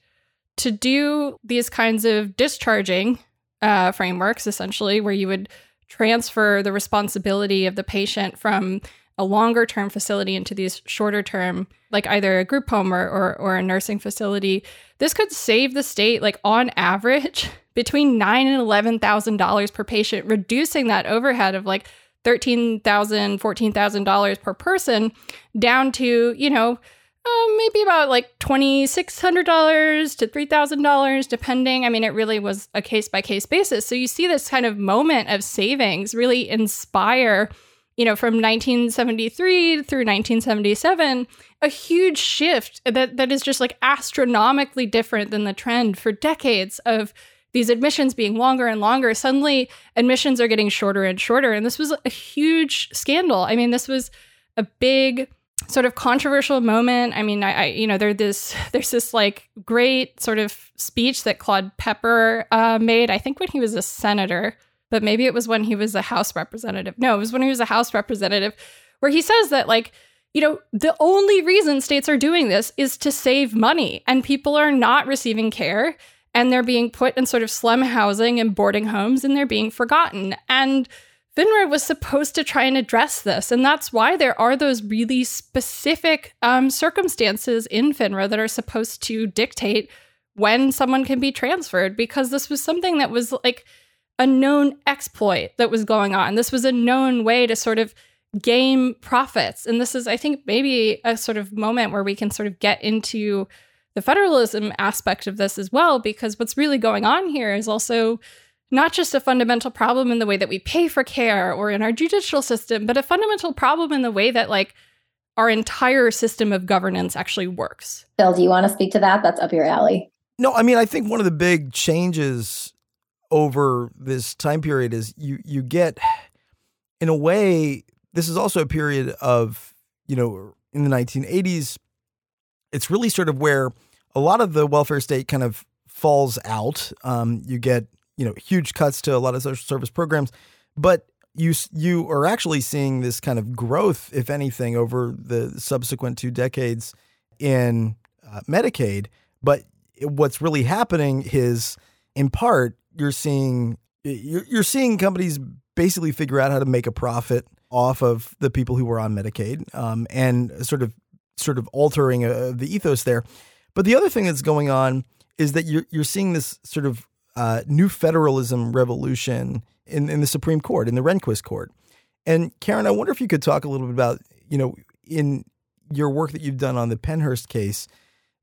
to do these kinds of discharging uh, frameworks, essentially, where you would transfer the responsibility of the patient from a longer term facility into these shorter term, like either a group home or, or, or a nursing facility, this could save the state, like on average, between nine and eleven thousand dollars per patient, reducing that overhead of like thirteen thousand, fourteen thousand dollars per person down to you know uh, maybe about like twenty six hundred dollars to three thousand dollars, depending. I mean, it really was a case by case basis. So you see this kind of moment of savings really inspire you know, from 1973 through 1977, a huge shift that, that is just like astronomically different than the trend for decades of these admissions being longer and longer. Suddenly, admissions are getting shorter and shorter. And this was a huge scandal. I mean, this was a big sort of controversial moment. I mean, I, I you know, there's this there's this like great sort of speech that Claude Pepper uh, made. I think when he was a senator but maybe it was when he was a House representative. No, it was when he was a House representative, where he says that, like, you know, the only reason states are doing this is to save money, and people are not receiving care, and they're being put in sort of slum housing and boarding homes, and they're being forgotten. And FNHRA was supposed to try and address this. And that's why there are those really specific um, circumstances in FNHRA that are supposed to dictate when someone can be transferred, because this was something that was like, a known exploit that was going on. This was a known way to sort of game profits. And this is, I think, maybe a sort of moment where we can sort of get into the federalism aspect of this as well, because what's really going on here is also not just a fundamental problem in the way that we pay for care or in our judicial system, but a fundamental problem in the way that, like, our entire system of governance actually works. Bill, do you want to speak to that? That's up your alley. No, I mean, I think one of the big changes over this time period is you you get in a way this is also a period of you know in the 1980s it's really sort of where a lot of the welfare state kind of falls out um, you get you know huge cuts to a lot of social service programs but you you are actually seeing this kind of growth if anything over the subsequent two decades in uh, Medicaid but what's really happening is in part you're seeing you're, seeing companies basically figure out how to make a profit off of the people who were on Medicaid, um, and sort of sort of altering uh, the ethos there. But the other thing that's going on is that you're you're seeing this sort of uh, new federalism revolution in, in the Supreme Court, in the Rehnquist Court. And Karen, I wonder if you could talk a little bit about, you know, in your work that you've done on the Pennhurst case,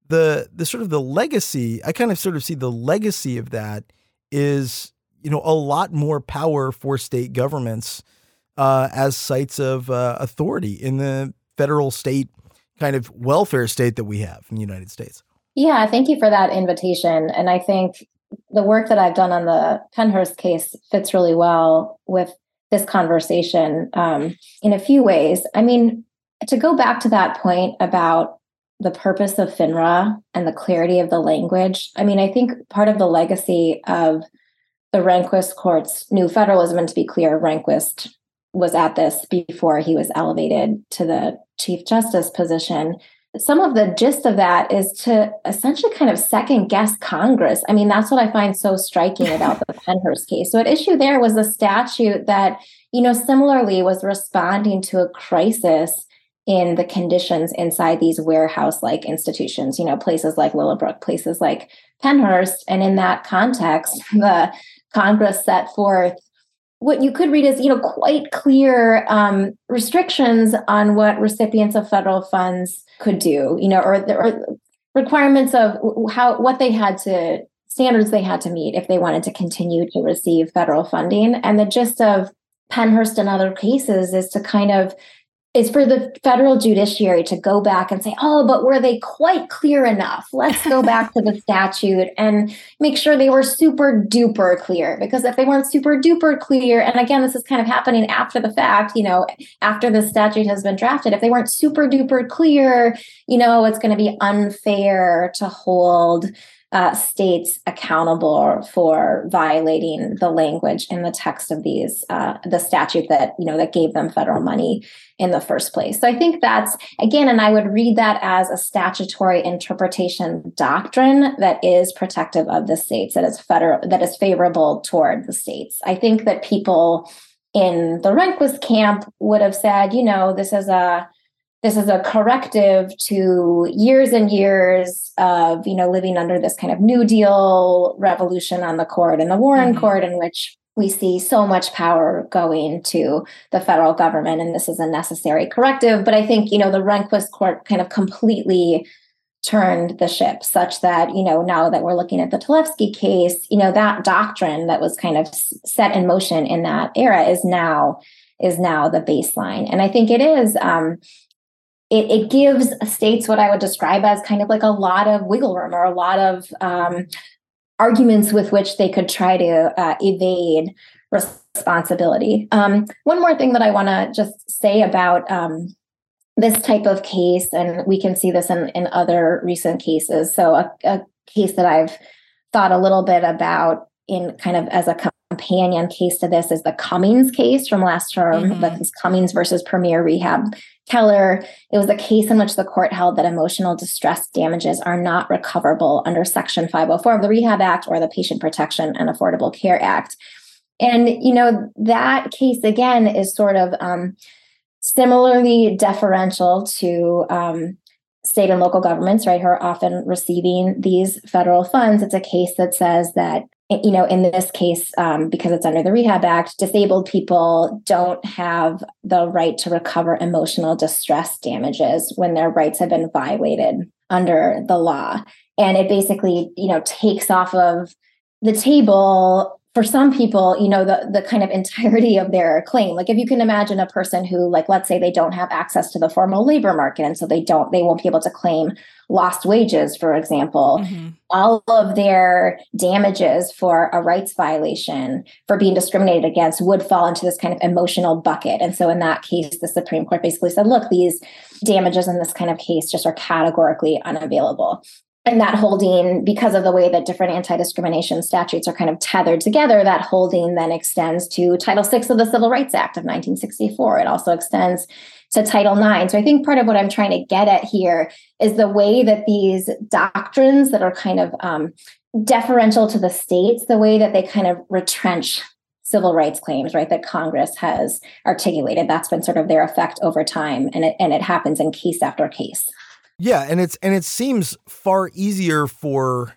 the the sort of the legacy. I kind of sort of see the legacy of that is you know a lot more power for state governments uh, as sites of uh, authority in the federal state kind of welfare state that we have in the United States. Yeah, thank you for that invitation. And I think the work that I've done on the Pennhurst case fits really well with this conversation um, in a few ways. I mean, to go back to that point about the purpose of FNHRA and the clarity of the language, I mean, I think part of the legacy of the Rehnquist court's new federalism, and to be clear, Rehnquist was at this before he was elevated to the Chief Justice position. Some of the gist of that is to essentially kind of second guess Congress. I mean, that's what I find so striking about the Pennhurst case. So, at issue there was a statute that, you know, similarly was responding to a crisis in the conditions inside these warehouse like institutions, you know, places like Willowbrook, places like Pennhurst. And in that context, the Congress set forth what you could read is, you know, quite clear um, restrictions on what recipients of federal funds could do, you know, or, or requirements of how what they had to standards they had to meet if they wanted to continue to receive federal funding. And the gist of Pennhurst and other cases is to kind of is for the federal judiciary to go back and say, oh, but were they quite clear enough? Let's go back to the statute and make sure they were super duper clear. Because if they weren't super duper clear, and again, this is kind of happening after the fact, you know, after the statute has been drafted, if they weren't super duper clear, you know, it's going to be unfair to hold uh, states accountable for violating the language in the text of these uh, the statute that you know that gave them federal money in the first place. So I think that's again, and I would read that as a statutory interpretation doctrine that is protective of the states, that is federal, that is favorable toward the states. I think that people in the Rehnquist camp would have said, you know, this is a this is a corrective to years and years of you know living under this kind of new deal revolution on the court and the warren mm-hmm. court in which we see so much power going to the federal government and this is a necessary corrective. But i think you know the rehnquist court kind of completely turned the ship such that you know now that we're looking at the Talevski case you know that doctrine that was kind of set in motion in that era is now is now the baseline. And i think it is um, it, it gives states what I would describe as kind of like a lot of wiggle room or a lot of um, arguments with which they could try to uh, evade responsibility. Um, one more thing that I want to just say about um, this type of case, and we can see this in, in other recent cases. So, a, a case that I've thought a little bit about in kind of as a companion case to this is the Cummings case from last term, mm-hmm. that's Cummings versus Premier Rehab Keller. It was a case in which the court held that emotional distress damages are not recoverable under Section 504 of the Rehab Act or the Patient Protection and Affordable Care Act. And, you know, that case again is sort of um, similarly deferential to um, state and local governments, right, who are often receiving these federal funds. It's a case that says that you know, in this case, um, because it's under the Rehab Act, disabled people don't have the right to recover emotional distress damages when their rights have been violated under the law. And it basically, you know, takes off of the table for some people, you know, the the kind of entirety of their claim. Like if you can imagine a person who, like, let's say they don't have access to the formal labor market, and so they don't, they won't be able to claim lost wages, for example. Mm-hmm. All of their damages for a rights violation for being discriminated against would fall into this kind of emotional bucket. And so in that case, the Supreme Court basically said, look, these damages in this kind of case just are categorically unavailable and that holding because of the way that different anti-discrimination statutes are kind of tethered together that holding then extends to title VI of the civil rights act of 1964 it also extends to title IX so i think part of what i'm trying to get at here is the way that these doctrines that are kind of um, deferential to the states the way that they kind of retrench civil rights claims right that congress has articulated that's been sort of their effect over time and it, and it happens in case after case yeah, and it's and it seems far easier for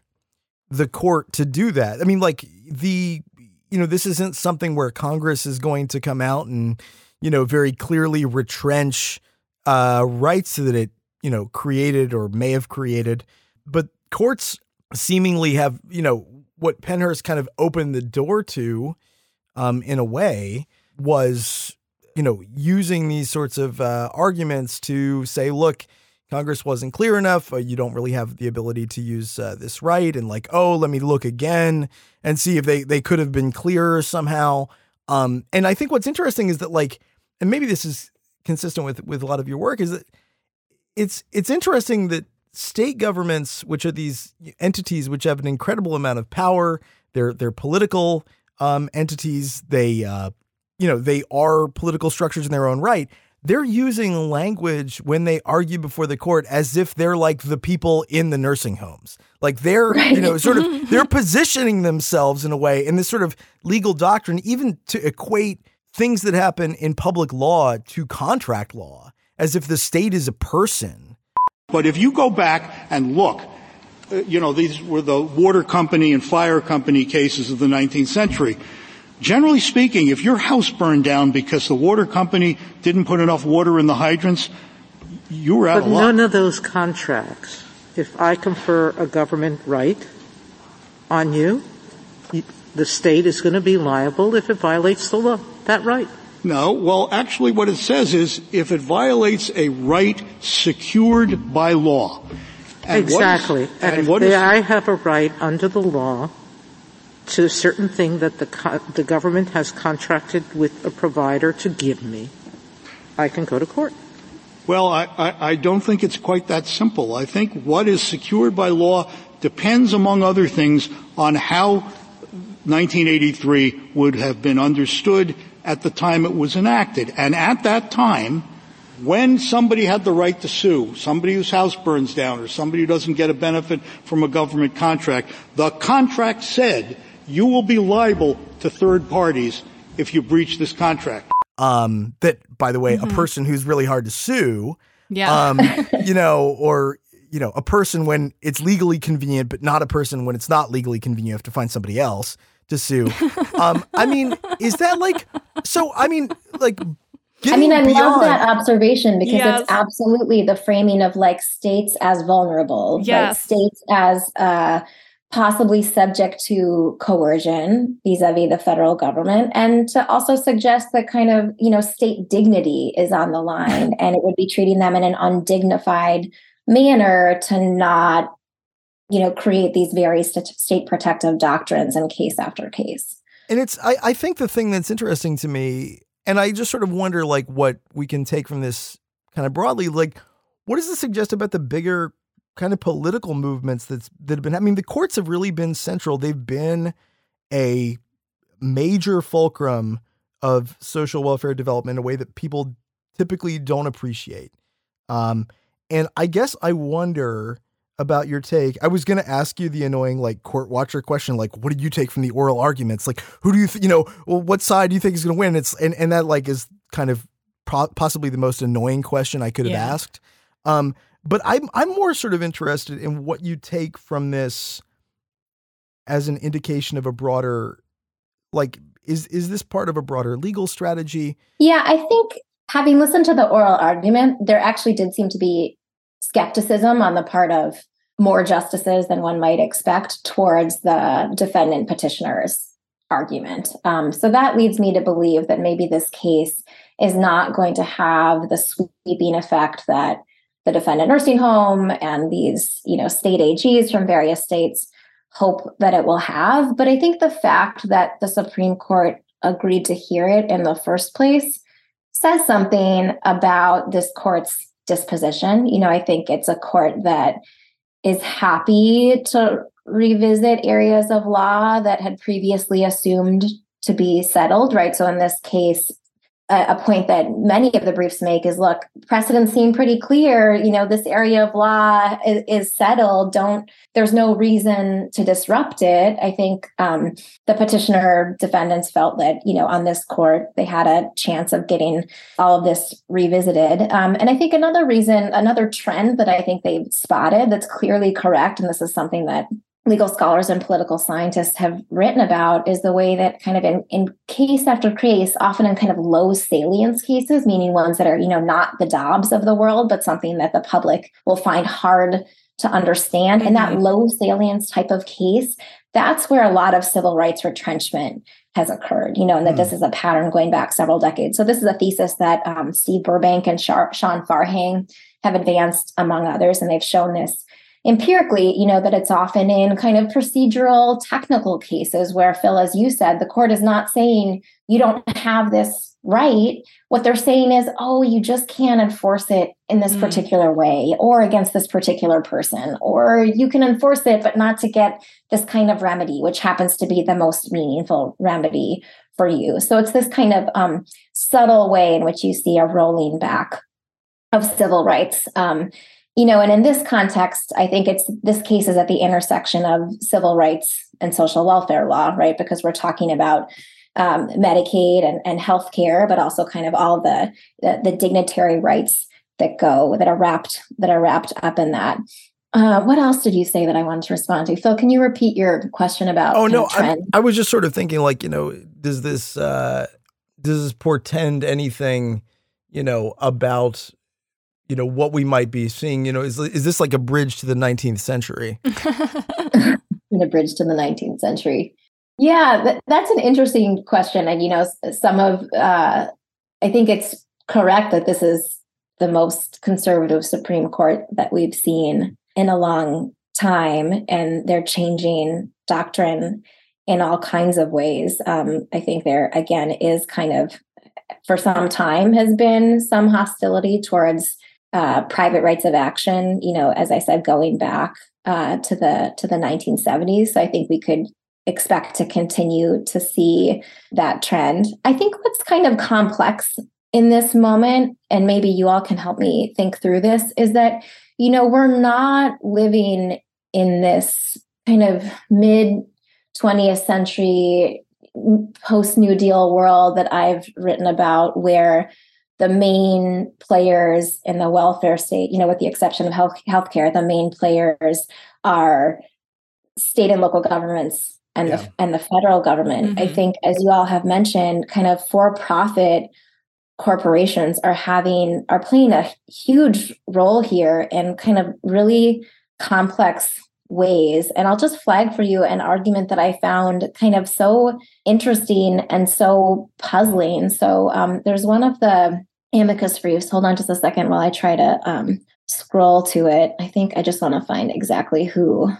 the court to do that. I mean, like the you know, this isn't something where Congress is going to come out and you know very clearly retrench uh, rights that it you know created or may have created, but courts seemingly have you know what Pennhurst kind of opened the door to, um, in a way, was you know using these sorts of uh, arguments to say, look Congress wasn't clear enough. Uh, you don't really have the ability to use uh, this right. And like, oh, let me look again and see if they, they could have been clearer somehow. Um, and I think what's interesting is that like, and maybe this is consistent with, with a lot of your work is that it's, it's interesting that state governments, which are these entities which have an incredible amount of power, they're, they're political um, entities. They, uh, you know, they are political structures in their own right they're using language when they argue before the court as if they're like the people in the nursing homes. Like they're, right. you know, sort of they're positioning themselves in a way in this sort of legal doctrine, even to equate things that happen in public law to contract law, as if the state is a person. But if you go back and look, uh, you know, these were the water company and fire company cases of the 19th century. Generally speaking, if your house burned down because the water company didn't put enough water in the hydrants, you were out but of luck. none of those contracts, if I confer a government right on you, the state is going to be liable if it violates the law. That right? No. Well, actually what it says is if it violates a right secured by law. And exactly. Is, and, and if they, I have a right under the law to a certain thing that the, co- the government has contracted with a provider to give me, I can go to court. Well, I, I, I don't think it's quite that simple. I think what is secured by law depends, among other things, on how 1983 would have been understood at the time it was enacted. And at that time, when somebody had the right to sue, somebody whose house burns down or somebody who doesn't get a benefit from a government contract, the contract said you will be liable to third parties if you breach this contract. Um, that, by the way, mm-hmm. a person who's really hard to sue. Yeah. Um, you know, or, you know, a person when it's legally convenient, but not a person when it's not legally convenient. You have to find somebody else to sue. um, I mean, is that like, so, I mean, like, I mean, I beyond, love that observation because yes. it's absolutely the framing of like states as vulnerable, yes. like states as, uh, possibly subject to coercion vis-a-vis the federal government and to also suggest that kind of you know state dignity is on the line and it would be treating them in an undignified manner to not you know create these very st- state protective doctrines in case after case. And it's I, I think the thing that's interesting to me and i just sort of wonder like what we can take from this kind of broadly like what does this suggest about the bigger kind of political movements that's that have been. I mean, the courts have really been central. They've been a major fulcrum of social welfare development in a way that people typically don't appreciate. Um, and I guess I wonder about your take. I was going to ask you the annoying like court watcher question, like, what did you take from the oral arguments? Like, who do you, th- you know, well, what side do you think is going to win? It's and and that like is kind of pro- possibly the most annoying question I could have yeah. asked. Um, but I'm I'm more sort of interested in what you take from this as an indication of a broader like is is this part of a broader legal strategy? Yeah, I think having listened to the oral argument, there actually did seem to be skepticism on the part of more justices than one might expect towards the defendant petitioner's argument. Um, so that leads me to believe that maybe this case is not going to have the sweeping effect that the defendant nursing home and these, you know, state AGs from various states hope that it will have. But I think the fact that the Supreme Court agreed to hear it in the first place says something about this court's disposition. You know, I think it's a court that is happy to revisit areas of law that had previously assumed to be settled, right? So in this case, a, point that many of the briefs make is look precedents seem pretty clear. You know this area of law is, is settled. Don't there's no reason to disrupt it. I think um, the petitioner defendants felt that you know on this court they had a chance of getting all of this revisited. Um, and i think another reason another trend that i think they've spotted that's clearly correct and this is something that legal scholars and political scientists have written about is the way that kind of in, in case after case often in kind of low salience cases meaning ones that are you know not the Dobbs of the world but something that the public will find hard to understand mm-hmm. and that mm-hmm. low salience type of case that's where a lot of civil rights retrenchment has occurred you know and that mm. this is a pattern going back several decades so this is a thesis that um, steve burbank and sean farhang have advanced among others, and they've shown this empirically, you know, that it's often in kind of procedural technical cases where, Phil, as you said, the court is not saying you don't have this right. What they're saying is, oh, you just can't enforce it in this mm. particular way or against this particular person, or you can enforce it, but not to get this kind of remedy, which happens to be the most meaningful remedy for you. So it's this kind of um, subtle way in which you see a rolling back of civil rights. Um, you know, and in this context, I think it's this case is at the intersection of civil rights and social welfare law, right? Because we're talking about um, Medicaid and, and healthcare, but also kind of all the, the, the dignitary rights that go that are wrapped that are wrapped up in that. Uh, what else did you say that I wanted to respond to, Phil? Can you repeat your question about? Oh no, I, I, was just sort of thinking, like, you know, does this uh, does this portend anything, you know, about you know what we might be seeing you know is is this like a bridge to the 19th century? A bridge to the 19th century. Yeah th- that's an interesting question and you know some of uh, i think it's correct that this is the most conservative supreme court that we've seen in a long time and they're changing doctrine in all kinds of ways. Um, i think there again is kind of for some time has been some hostility towards uh, private rights of action. You know, as I said, going back uh, to the to the 1970s. So I think we could expect to continue to see that trend. I think what's kind of complex in this moment, and maybe you all can help me think through this, is that you know we're not living in this kind of mid 20th century post New Deal world that I've written about, where the main players in the welfare state, you know, with the exception of health healthcare, the main players are state and local governments and yeah. the and the federal government. Mm-hmm. I think, as you all have mentioned, kind of for-profit corporations are having are playing a huge role here in kind of really complex ways. And I'll just flag for you an argument that I found kind of so interesting and so puzzling. So um, there's one of the amicus briefs. Hold on just a second while I try to um, scroll to it. I think I just want to find exactly who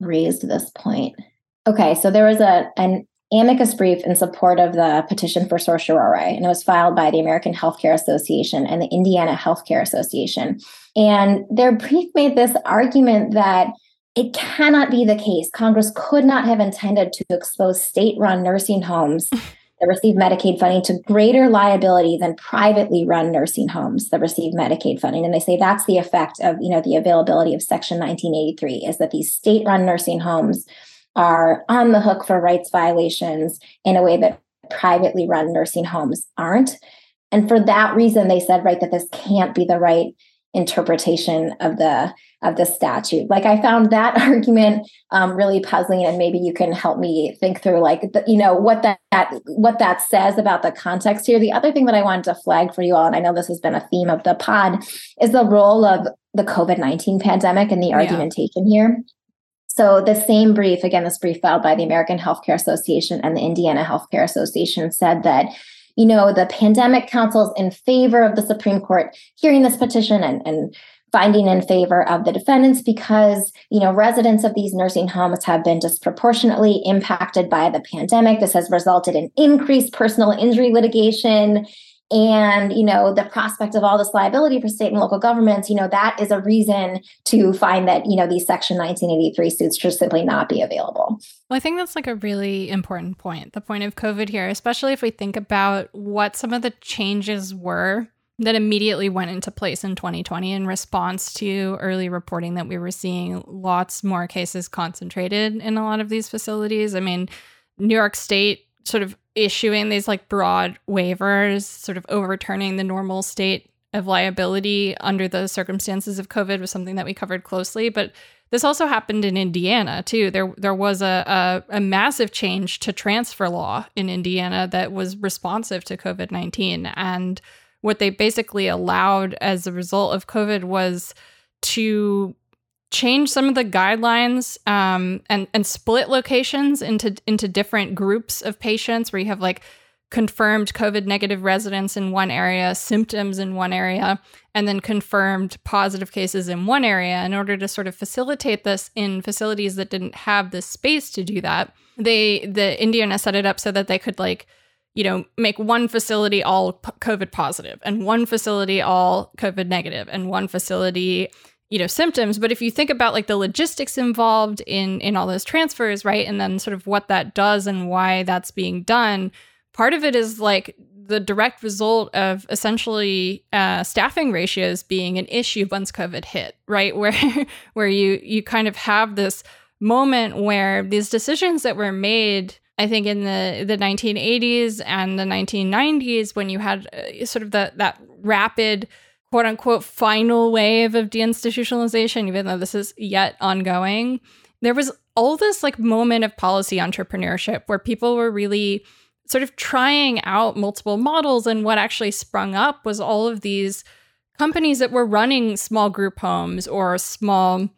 raised this point. Okay, so there was a an amicus brief in support of the petition for certiorari, and it was filed by the American Healthcare Association and the Indiana Healthcare Association. And their brief made this argument that it cannot be the case. Congress could not have intended to expose state run nursing homes that receive Medicaid funding to greater liability than privately run nursing homes that receive Medicaid funding. And they say that's the effect of, you know, the availability of Section 1983 is that these state-run nursing homes are on the hook for rights violations in a way that privately run nursing homes aren't. And for that reason, they said, right, that this can't be the right interpretation of the of the statute. Like I found that argument um, really puzzling, and maybe you can help me think through, like the, you know what that, that what that says about the context here. The other thing that I wanted to flag for you all, and I know this has been a theme of the pod, is the role of the COVID nineteen pandemic and the argumentation yeah. here. So the same brief, again, this brief filed by the American Healthcare Association and the Indiana Healthcare Association said that you know, the pandemic councils in favor of the Supreme Court hearing this petition and, and finding in favor of the defendants because you know residents of these nursing homes have been disproportionately impacted by the pandemic. This has resulted in increased personal injury litigation and you know the prospect of all this liability for state and local governments you know that is a reason to find that you know these section 1983 suits should simply not be available. Well i think that's like a really important point the point of covid here especially if we think about what some of the changes were that immediately went into place in 2020 in response to early reporting that we were seeing lots more cases concentrated in a lot of these facilities. I mean new york state sort of issuing these like broad waivers, sort of overturning the normal state of liability under the circumstances of COVID was something that we covered closely. But this also happened in Indiana too. There there was a, a, a massive change to transfer law in Indiana that was responsive to COVID nineteen, and what they basically allowed as a result of COVID was to change some of the guidelines um, and and split locations into into different groups of patients where you have like confirmed COVID negative residents in one area, symptoms in one area, and then confirmed positive cases in one area. In order to sort of facilitate this in facilities that didn't have the space to do that, they the Indiana set it up so that they could like you know, make one facility all COVID positive and one facility all COVID negative and one facility, you know, symptoms. But if you think about like the logistics involved in in all those transfers, right, and then sort of what that does and why that's being done, part of it is like the direct result of essentially uh, staffing ratios being an issue once COVID hit, right? Where where you you kind of have this moment where these decisions that were made I think in the the 1980s and the 1990s when you had uh, sort of the that rapid quote unquote final wave of deinstitutionalization even though this is yet ongoing there was all this like moment of policy entrepreneurship where people were really sort of trying out multiple models and what actually sprung up was all of these companies that were running small group homes or small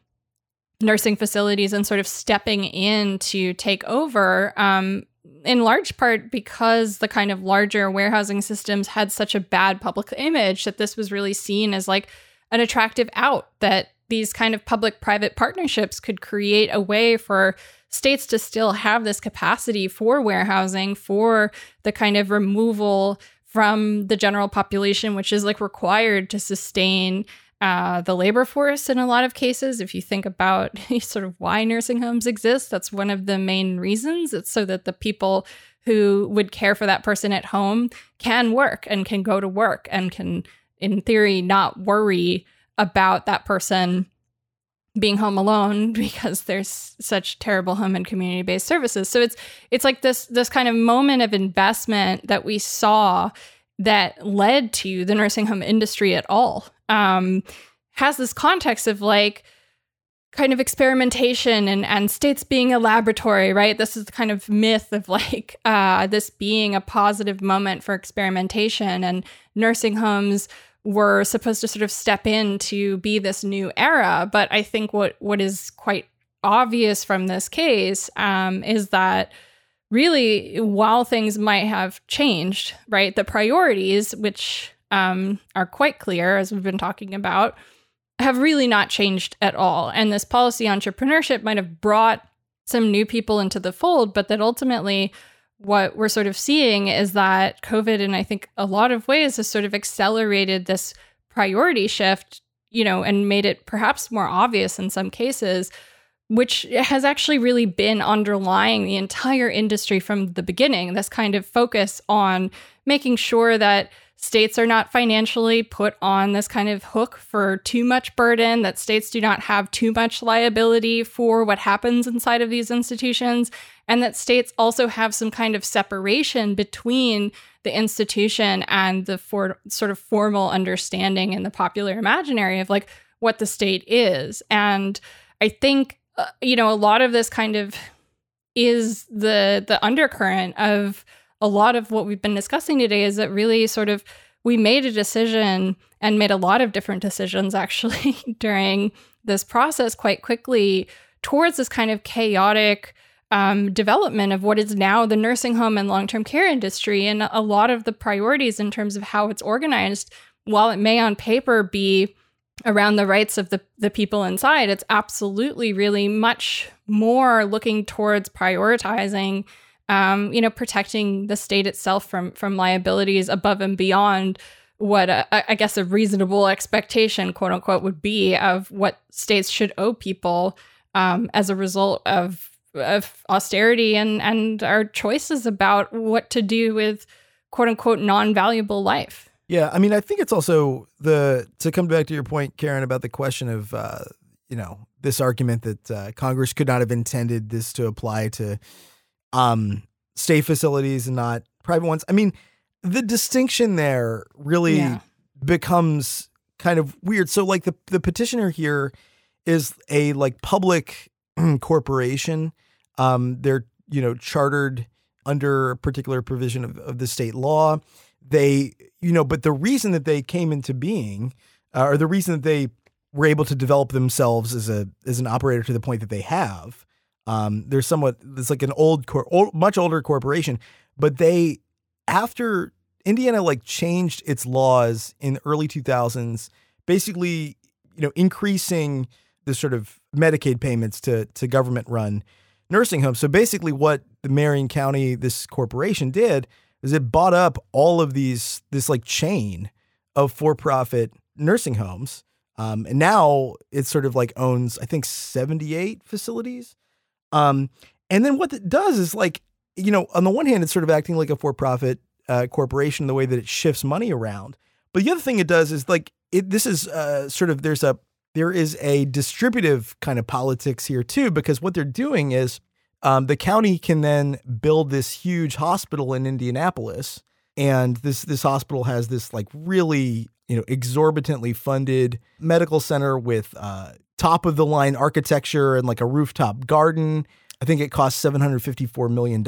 nursing facilities and sort of stepping in to take over um, in large part because the kind of larger warehousing systems had such a bad public image that this was really seen as like an attractive out that these kind of public private partnerships could create a way for states to still have this capacity for warehousing for the kind of removal from the general population which is like required to sustain uh, the labor force in a lot of cases. If you think about sort of why nursing homes exist, that's one of the main reasons. It's so that the people who would care for that person at home can work and can go to work and can, in theory, not worry about that person being home alone because there's such terrible home and community based services. So it's it's like this this kind of moment of investment that we saw that led to the nursing home industry at all. Um, has this context of like kind of experimentation and and states being a laboratory right? This is the kind of myth of like uh, this being a positive moment for experimentation and nursing homes were supposed to sort of step in to be this new era. But i think what what is quite obvious from this case um, is that really, while things might have changed, right, the priorities, which um, are quite clear, as we've been talking about, have really not changed at all. And this policy entrepreneurship might have brought some new people into the fold, but that ultimately, what we're sort of seeing is that COVID, in I think a lot of ways, has sort of accelerated this priority shift, you know, and made it perhaps more obvious in some cases which has actually really been underlying the entire industry from the beginning. This kind of focus on making sure that states are not financially put on this kind of hook for too much burden, that states do not have too much liability for what happens inside of these institutions, and that states also have some kind of separation between the institution and the for, sort of formal understanding in the popular imaginary of like what the state is. And I think uh, you know, a lot of this kind of is the the undercurrent of a lot of what we've been discussing today is that really sort of we made a decision and made a lot of different decisions actually during this process quite quickly towards this kind of chaotic um, development of what is now the nursing home and long term care industry. And a lot of the priorities in terms of how it's organized, while it may on paper be around the rights of the, the people inside, it's absolutely really much more looking towards prioritizing, um, you know, protecting the state itself from from liabilities above and beyond what a, I guess a reasonable expectation, quote unquote, would be of what states should owe people um, as a result of of austerity and and our choices about what to do with quote unquote non valuable life. Yeah, I mean, I think it's also the to come back to your point, Karen, about the question of uh, you know this argument that uh, Congress could not have intended this to apply to um, state facilities and not private ones. I mean, the distinction there really yeah. becomes kind of weird. So, like the the petitioner here is a like public corporation. Um, they're you know chartered under a particular provision of, of the state law they, you know, but the reason that they came into being, uh, or the reason that they were able to develop themselves as a as an operator to the point that they have, um, they're somewhat it's like an old, cor- old, much older corporation, but they after Indiana like changed its laws in the early 2000s, basically, you know, increasing the sort of Medicaid payments to to government run nursing homes. So basically what the Marion County this corporation did is it bought up all of these this like chain of for-profit nursing homes. Um, and now it sort of like owns I think 78 facilities. Um, and then what it does is like you know, on the one hand, it's sort of acting like a for-profit uh, corporation, the way that it shifts money around. But the other thing it does is like it. This is uh, sort of there's a there is a distributive kind of politics here too, because what they're doing is um, the county can then build this huge hospital in Indianapolis, and this this hospital has this like really you know exorbitantly funded medical center with uh, top of the line architecture and like a rooftop garden I think it cost $754 million.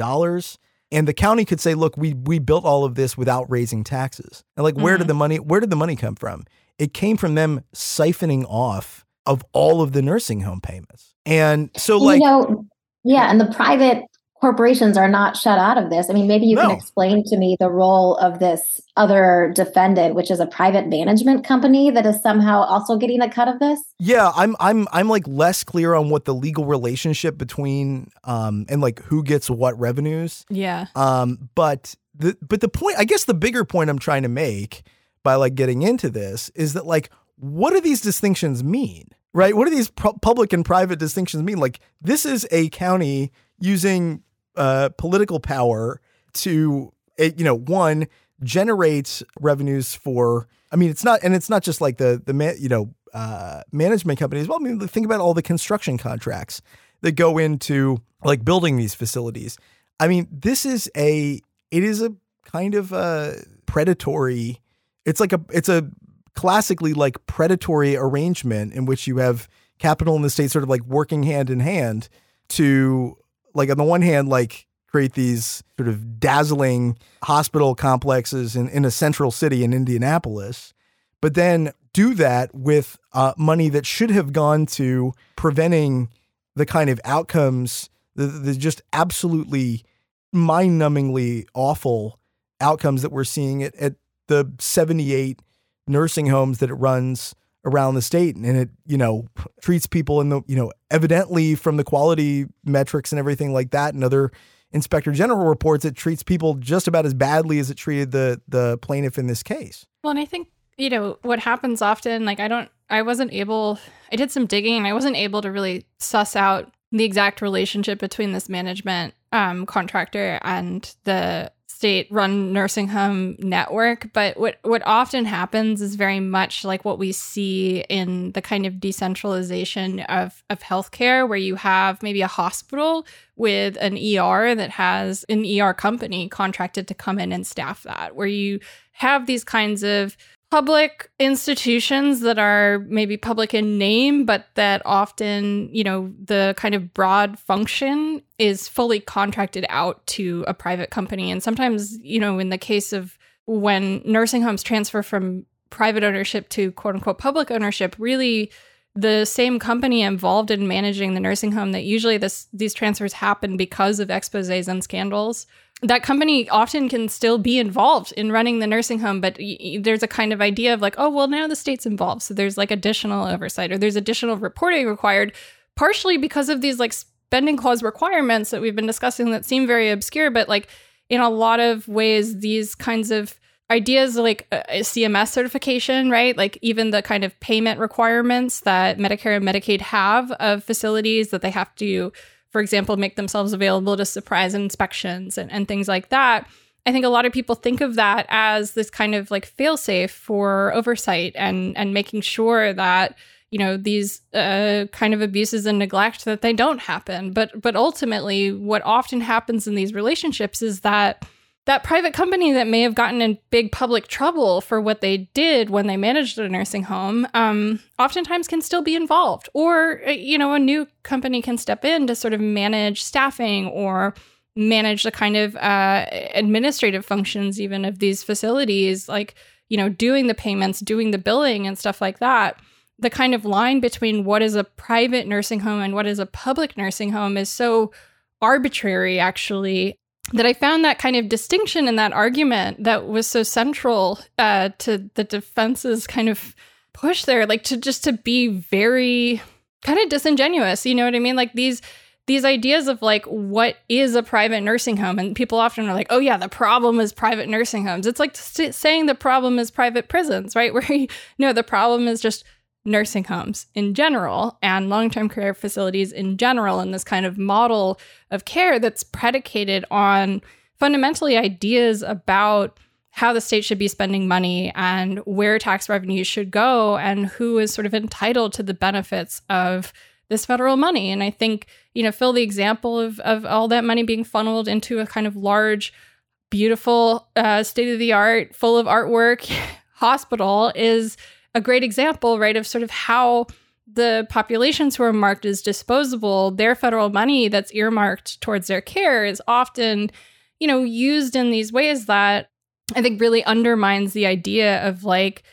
And the county could say, look, we we built all of this without raising taxes. And like, where mm-hmm. did the money where did the money come from? It came from them siphoning off of all of the nursing home payments. And so like you know, yeah, and the private corporations are not shut out of this. I mean, maybe you no. can explain to me the role of this other defendant, which is a private management company that is somehow also getting a cut of this. Yeah, I'm I'm I'm like less clear on what the legal relationship between um and like who gets what revenues. Yeah. Um, but the but the point, I guess, the bigger point I'm trying to make by like getting into this is that like what do these distinctions mean? Right? What do these pu- public and private distinctions mean? Like this is a county using uh, political power to, eh, you know, one generate revenues for. I mean, it's not, and it's not just like the the man, you know uh, management companies. Well, I mean, think about all the construction contracts that go into like building these facilities. I mean, this is a it is a kind of a predatory. It's like a it's a classically like predatory arrangement in which you have capital and the state sort of like working hand in hand to like on the one hand, like create these sort of dazzling hospital complexes in, in a central city in Indianapolis, but then do that with uh, money that should have gone to preventing the kind of outcomes, the, the just absolutely mind numbingly awful outcomes that we're seeing at, at the 78 nursing homes that it runs around the state and it you know treats people in the you know evidently from the quality metrics and everything like that and other inspector general reports it treats people just about as badly as it treated the the plaintiff in this case. Well and i think you know what happens often like i don't i wasn't able i did some digging and i wasn't able to really suss out the exact relationship between this management um, contractor and the state run nursing home network but what what often happens is very much like what we see in the kind of decentralization of of healthcare where you have maybe a hospital with an ER that has an ER company contracted to come in and staff that where you have these kinds of public institutions that are maybe public in name, but that often, you know, the kind of broad function is fully contracted out to a private company. And sometimes, you know, in the case of when nursing homes transfer from private ownership to quote unquote public ownership, really the same company involved in managing the nursing home that usually this these transfers happen because of exposés and scandals that company often can still be involved in running the nursing home, but y- there's a kind of idea of like, oh, well, now the state's involved. So there's like additional oversight or there's additional reporting required, partially because of these like spending clause requirements that we've been discussing that seem very obscure. But like in a lot of ways, these kinds of ideas like uh, CMS certification, right? Like even the kind of payment requirements that Medicare and Medicaid have of facilities that they have to for example, make themselves available to surprise inspections and, and things like that. I think a lot of people think of that as this kind of like failsafe for oversight and and making sure that you know these uh, kind of abuses and neglect that they don't happen. But but ultimately, what often happens in these relationships is that that private company that may have gotten in big public trouble for what they did when they managed a nursing home um, oftentimes can still be involved. Or uh, you know a new company can step in to sort of manage staffing or manage the kind of uh, administrative functions even of these facilities like you know doing the payments doing the billing and stuff like that. The kind of line between what is a private nursing home and what is a public nursing home is so arbitrary actually that I found that kind of distinction in that argument that was so central uh, to the defense's kind of push there, like to just to be very kind of disingenuous. You know what I mean? Like these these ideas of like what is a private nursing home and people often are like oh yeah the problem is private nursing homes it's like st- saying the problem is private prisons right where you know the problem is just nursing homes in general and long-term care facilities in general and this kind of model of care that's predicated on fundamentally ideas about how the state should be spending money and where tax revenues should go and who is sort of entitled to the benefits of this federal money. And i think you know Phil the example of of all that money being funneled into a kind of large beautiful uh, state of the art full of artwork hospital is a great example, right, of sort of how the populations who are marked as disposable, their federal money that's earmarked towards their care is often, you know, used in these ways that I think really undermines the idea of like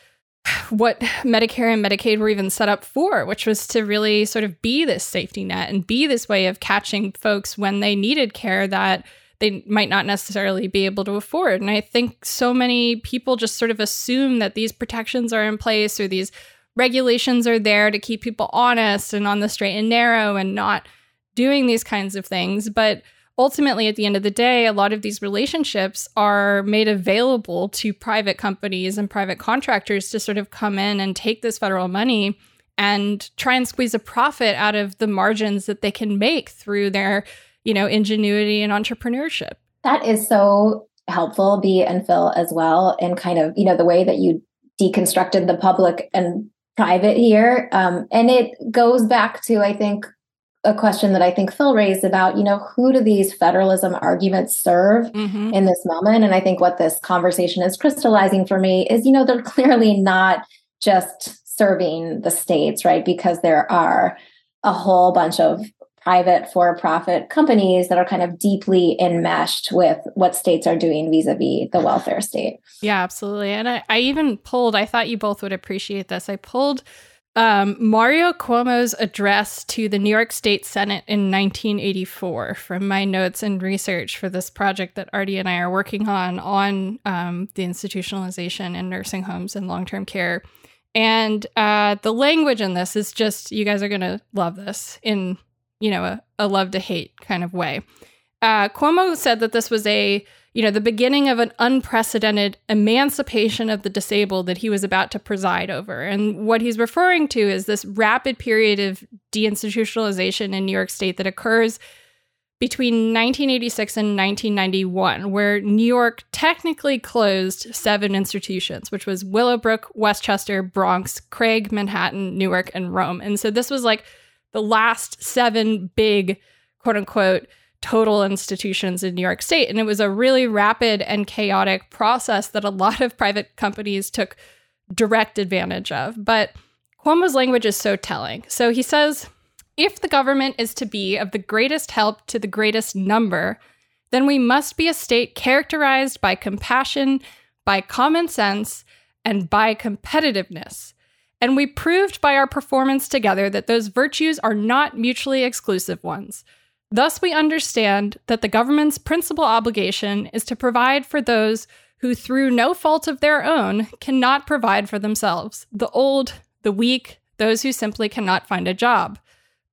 what Medicare and Medicaid were even set up for, which was to really sort of be this safety net and be this way of catching folks when they needed care that they might not necessarily be able to afford. And I think so many people just sort of assume that these protections are in place or these regulations are there to keep people honest and on the straight and narrow and not doing these kinds of things. But ultimately, at the end of the day, a lot of these relationships are made available to private companies and private contractors to sort of come in and take this federal money and try and squeeze a profit out of the margins that they can make through their you know, ingenuity and entrepreneurship. That is so helpful, Bea and Phil as well, in kind of, you know, the way that you deconstructed the public and private here. Um, and it goes back to, I think, a question that I think Phil raised about, you know, who do these federalism arguments serve mm-hmm. in this moment? And I think what this conversation is crystallizing for me is, you know, they're clearly not just serving the states, right? Because there are a whole bunch of private for profit companies that are kind of deeply enmeshed with what states are doing vis a vis the welfare state. Yeah, absolutely. And I, I, even pulled, I thought you both would appreciate this. I pulled um, Mario Cuomo's address to the New York State Senate in 1984 from my notes and research for this project that Artie and I are working on on um, the institutionalization in nursing homes and long term care. And uh, the language in this is just, you guys are going to love this in you know, a, a love to hate kind of way. Uh, Cuomo said that this was a, you know, the beginning of an unprecedented emancipation of the disabled that he was about to preside over. And what he's referring to is this rapid period of deinstitutionalization in New York State that occurs between 1986 and 1991, where New York technically closed seven institutions, which was Willowbrook, Westchester, Bronx, Craig, Manhattan, Newark, and Rome. And so this was like the last seven big quote unquote total institutions in New York State. And it was a really rapid and chaotic process that a lot of private companies took direct advantage of. But Cuomo's language is so telling. So he says if the government is to be of the greatest help to the greatest number, then we must be a state characterized by compassion, by common sense, and by competitiveness. And we proved by our performance together that those virtues are not mutually exclusive ones. Thus, we understand that the government's principal obligation is to provide for those who, through no fault of their own, cannot provide for themselves the old, the weak, those who simply cannot find a job.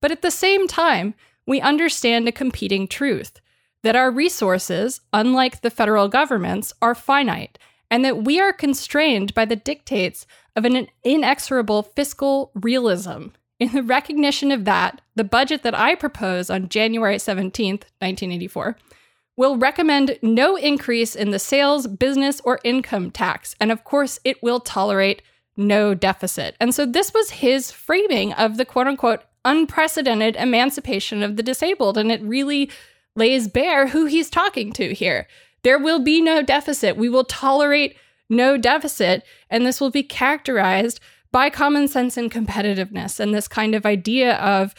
But at the same time, we understand a competing truth that our resources, unlike the federal government's, are finite, and that we are constrained by the dictates of an inexorable fiscal realism. In the recognition of that, the budget that I propose on January 17th, 1984, will recommend no increase in the sales, business, or income tax. And of course, it will tolerate no deficit. And so this was his framing of the quote unquote unprecedented emancipation of the disabled. And it really lays bare who he's talking to here. There will be no deficit. We will tolerate no deficit. And this will be characterized by common sense and competitiveness and this kind of idea of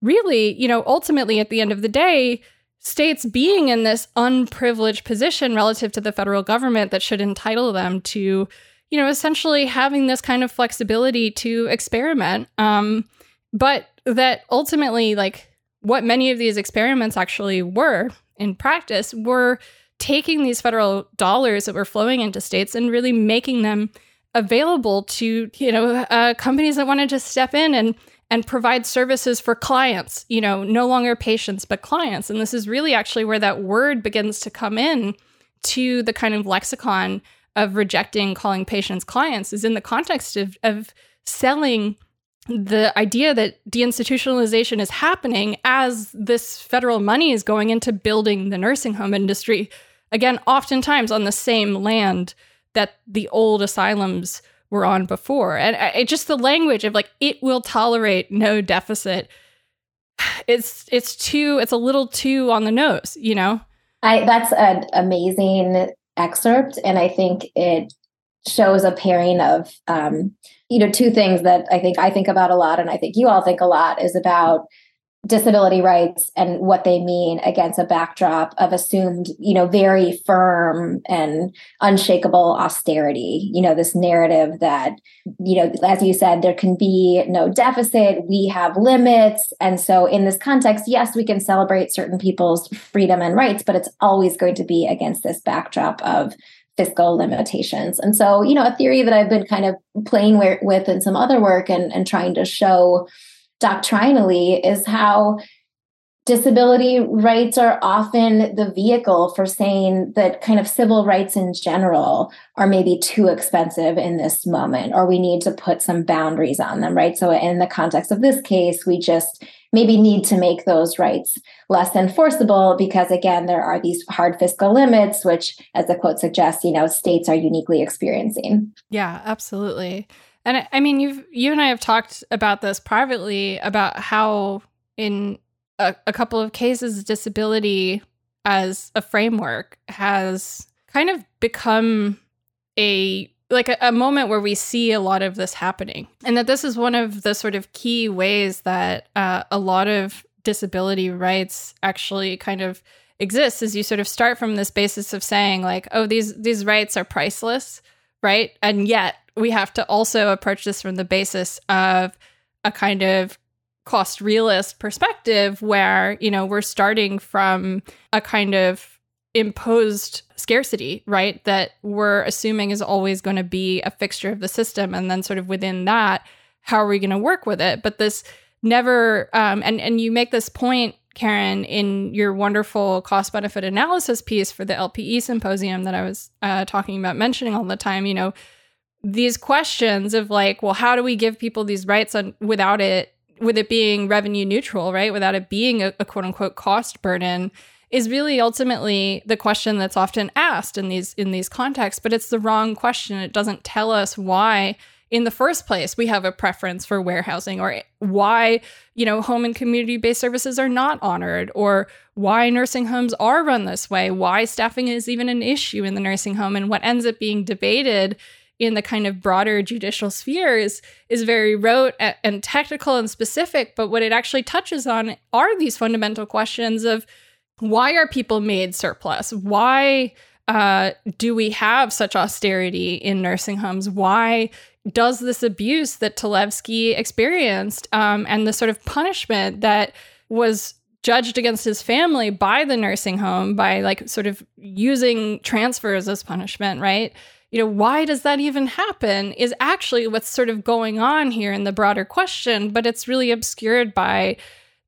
really, you know, ultimately at the end of the day, states being in this unprivileged position relative to the federal government that should entitle them to, you know, essentially having this kind of flexibility to experiment. Um, but that ultimately, like, what many of these experiments actually were in practice were taking these federal dollars that were flowing into states and really making them available to you know uh, companies that wanted to step in and and provide services for clients you know no longer patients but clients. And this is really actually where that word begins to come in to the kind of lexicon of rejecting calling patients clients is in the context of, of selling the idea that deinstitutionalization is happening as this federal money is going into building the nursing home industry again oftentimes on the same land that the old asylums were on before. And it just the language of like it will tolerate no deficit it's it's too it's a little too on the nose you know? I that's an amazing excerpt and i think it shows a pairing of um, you know two things that i think i think about a lot and i think you all think a lot is about disability rights and what they mean against a backdrop of assumed you know very firm and unshakable austerity you know this narrative that you know as you said there can be no deficit we have limits and so in this context yes we can celebrate certain people's freedom and rights but it's always going to be against this backdrop of fiscal limitations. And so, you know, a theory that I've been kind of playing with in some other work and, and trying to show doctrinally is how disability rights are often the vehicle for saying that kind of civil rights in general are maybe too expensive in this moment or we need to put some boundaries on them right? So in the context of this case we just maybe need to make those rights less enforceable because again there are these hard fiscal limits which as the quote suggests you know states are uniquely experiencing. Yeah absolutely and I mean, you've you and I have talked about this privately about how in a, a couple of cases, disability as a framework has kind of become a like a, a, moment where we see a lot of this happening and that this is one of the sort of key ways that uh, a lot of disability rights actually kind of exists is you sort of start from this basis of saying like oh these these rights are priceless right? And yet we have to also approach this from the basis of a kind of cost realist perspective where, you know, we're starting from a kind of imposed scarcity, right? That we're assuming is always going to be a fixture of the system. And then sort of within that, how are we going to work with it? But this never, um, and, and you make this point, Karen, in your wonderful cost benefit analysis piece for the LPE symposium that I was uh, talking about mentioning all the time, you know, these questions of like, well, how do we give people these rights on, without it, with it being revenue neutral, right? Without it being a, a quote unquote cost burden is really ultimately the question that's often asked in these in these contexts, but it's the wrong question. It doesn't tell us why in the first place we have a preference for warehousing or why you know home and community based services are not honored or why nursing homes are run this way why staffing is even an issue in the nursing home and what ends up being debated in the kind of broader judicial sphere is, is very rote and technical and specific. But what it actually touches on are these fundamental questions of why are people made surplus? Why uh, do we have such austerity in nursing homes? Why does this abuse that Talevski experienced um, and the sort of punishment that was judged against his family by the nursing home by like sort of using transfers as punishment, right? You know, why does that even happen is actually what's sort of going on here in the broader question, but it's really obscured by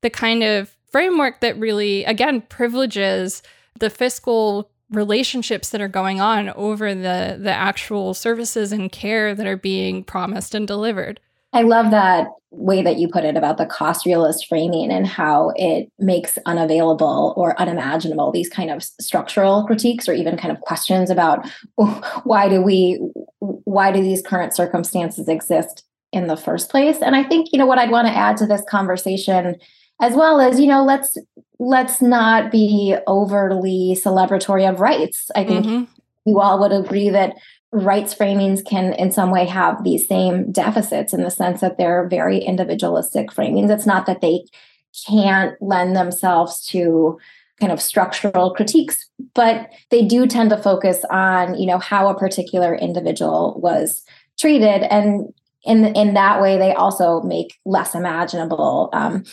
the kind of framework that really, again, privileges the fiscal relationships that are going on over the the actual services and care that are being promised and delivered. I love that way that you put it about the cost realist framing and how it makes unavailable or unimaginable these kind of structural critiques or even kind of questions about why do we why do these current circumstances exist in the first place and i think you know what i'd want to add to this conversation as well as you know let's let's not be overly celebratory of rights i think mm-hmm. you all would agree that rights framings can in some way have these same deficits in the sense that they're very individualistic framings it's not that they can't lend themselves to kind of structural critiques but they do tend to focus on you know how a particular individual was treated and in in that way they also make less imaginable um,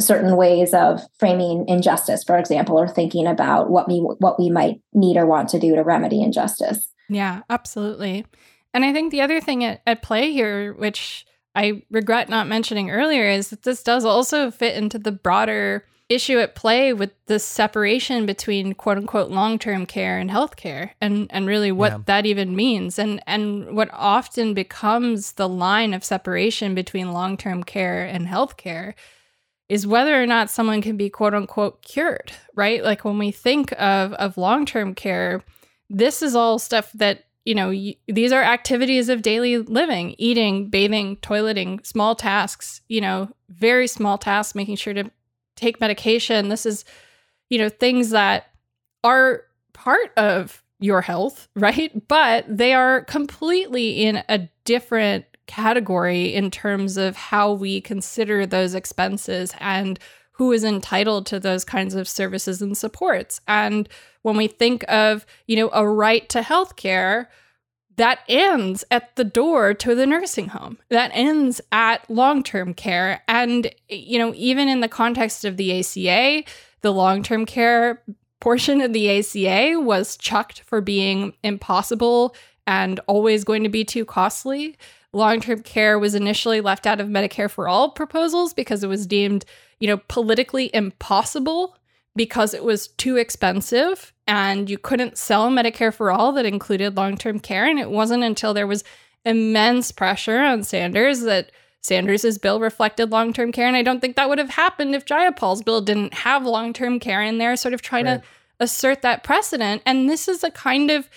certain ways of framing injustice, for example, or thinking about what we what we might need or want to do to remedy injustice. Yeah, absolutely. And I think the other thing at, at play here, which I regret not mentioning earlier, is that this does also fit into the broader issue at play with the separation between quote unquote long-term care and healthcare and and really what yeah. that even means and and what often becomes the line of separation between long-term care and healthcare is whether or not someone can be quote unquote cured right like when we think of of long-term care this is all stuff that you know y- these are activities of daily living eating bathing toileting small tasks you know very small tasks making sure to take medication. This is, you know, things that are part of your health, right? But they are completely in a different category in terms of how we consider those expenses and who is entitled to those kinds of services and supports. And when we think of, you know, a right to health care, that ends at the door to the nursing home that ends at long-term care and you know even in the context of the ACA the long-term care portion of the ACA was chucked for being impossible and always going to be too costly long-term care was initially left out of Medicare for all proposals because it was deemed you know politically impossible because it was too expensive and you couldn't sell Medicare for all that included long term care. And it wasn't until there was immense pressure on Sanders that Sanders's bill reflected long term care. And I don't think that would have happened if Jayapal's bill didn't have long term care in there, sort of trying right. to assert that precedent. And this is a kind of,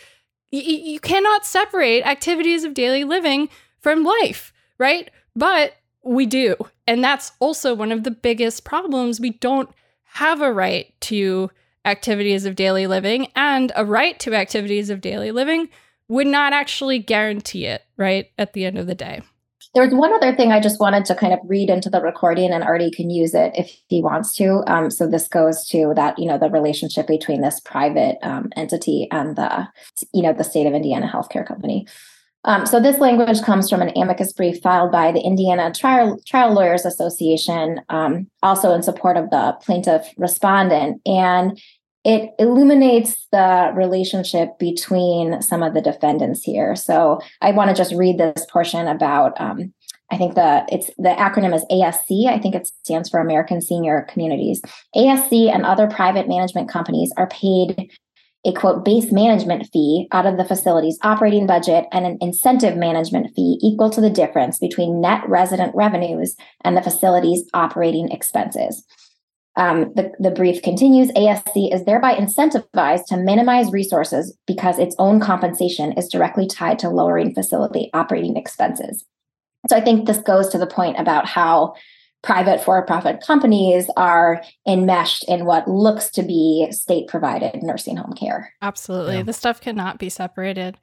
you cannot separate activities of daily living from life, right? But we do. And that's also one of the biggest problems. We don't have a right to activities of daily living, and a right to activities of daily living would not actually guarantee it, right? At the end of the day. There's one other thing I just wanted to kind of read into the recording, and Artie can use it if he wants to. Um, so this goes to that, you know, the relationship between this private um, entity and the, you know, the state of Indiana healthcare company. Um, so this language comes from an amicus brief filed by the Indiana Trial, Trial Lawyers Association, um, also in support of the plaintiff respondent, and it illuminates the relationship between some of the defendants here. So I want to just read this portion about. Um, I think the it's the acronym is ASC. I think it stands for American Senior Communities. ASC and other private management companies are paid a quote base management fee out of the facility's operating budget and an incentive management fee equal to the difference between net resident revenues and the facility's operating expenses. Um, the, the brief continues ASC is thereby incentivized to minimize resources because its own compensation is directly tied to lowering facility operating expenses. So I think this goes to the point about how private for profit companies are enmeshed in what looks to be state provided nursing home care. Absolutely. Yeah. The stuff cannot be separated.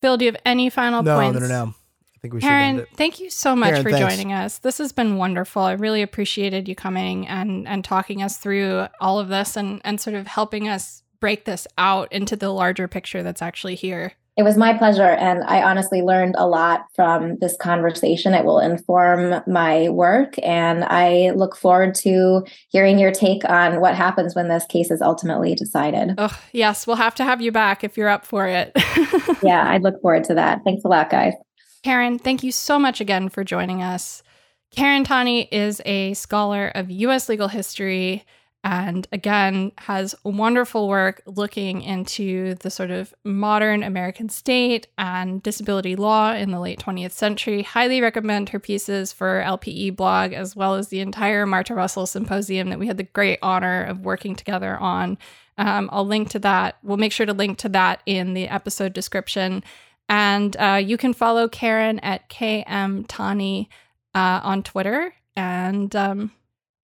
Phil, do you have any final no, points? No, no, no. I think we Karen, should. thank you so much Karen, for thanks. joining us. This has been wonderful. I really appreciated you coming and and talking us through all of this and and sort of helping us break this out into the larger picture that's actually here. It was my pleasure. And I honestly learned a lot from this conversation. It will inform my work. And I look forward to hearing your take on what happens when this case is ultimately decided. Oh, yes. We'll have to have you back if you're up for it. yeah, I'd look forward to that. Thanks a lot, guys. Karen, thank you so much again for joining us. Karen Tani is a scholar of U.S. legal history and again has wonderful work looking into the sort of modern American state and disability law in the late 20th century. Highly recommend her pieces for LPE blog as well as the entire Marta Russell symposium that we had the great honor of working together on. Um, I'll link to that. We'll make sure to link to that in the episode description. And uh, you can follow Karen at KM Tani uh, on Twitter. And um,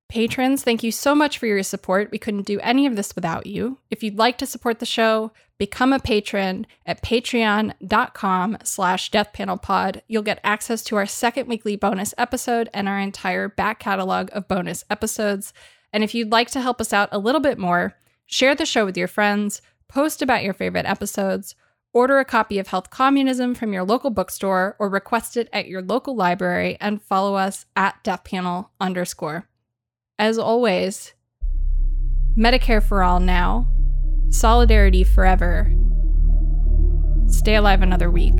Patrons, thank you so much for your support. We couldn't do any of this without you. If you'd like to support the show, become a patron at patreon.com slash deathpanelpod. You'll get access to our second weekly bonus episode and our entire back catalog of bonus episodes. And if you'd like to help us out a little bit more, share the show with your friends, post about your favorite episodes, Order a copy of Health Communism from your local bookstore or request it at your local library and follow us at deathpanel underscore. As always, Medicare for all now, solidarity forever. Stay alive another week.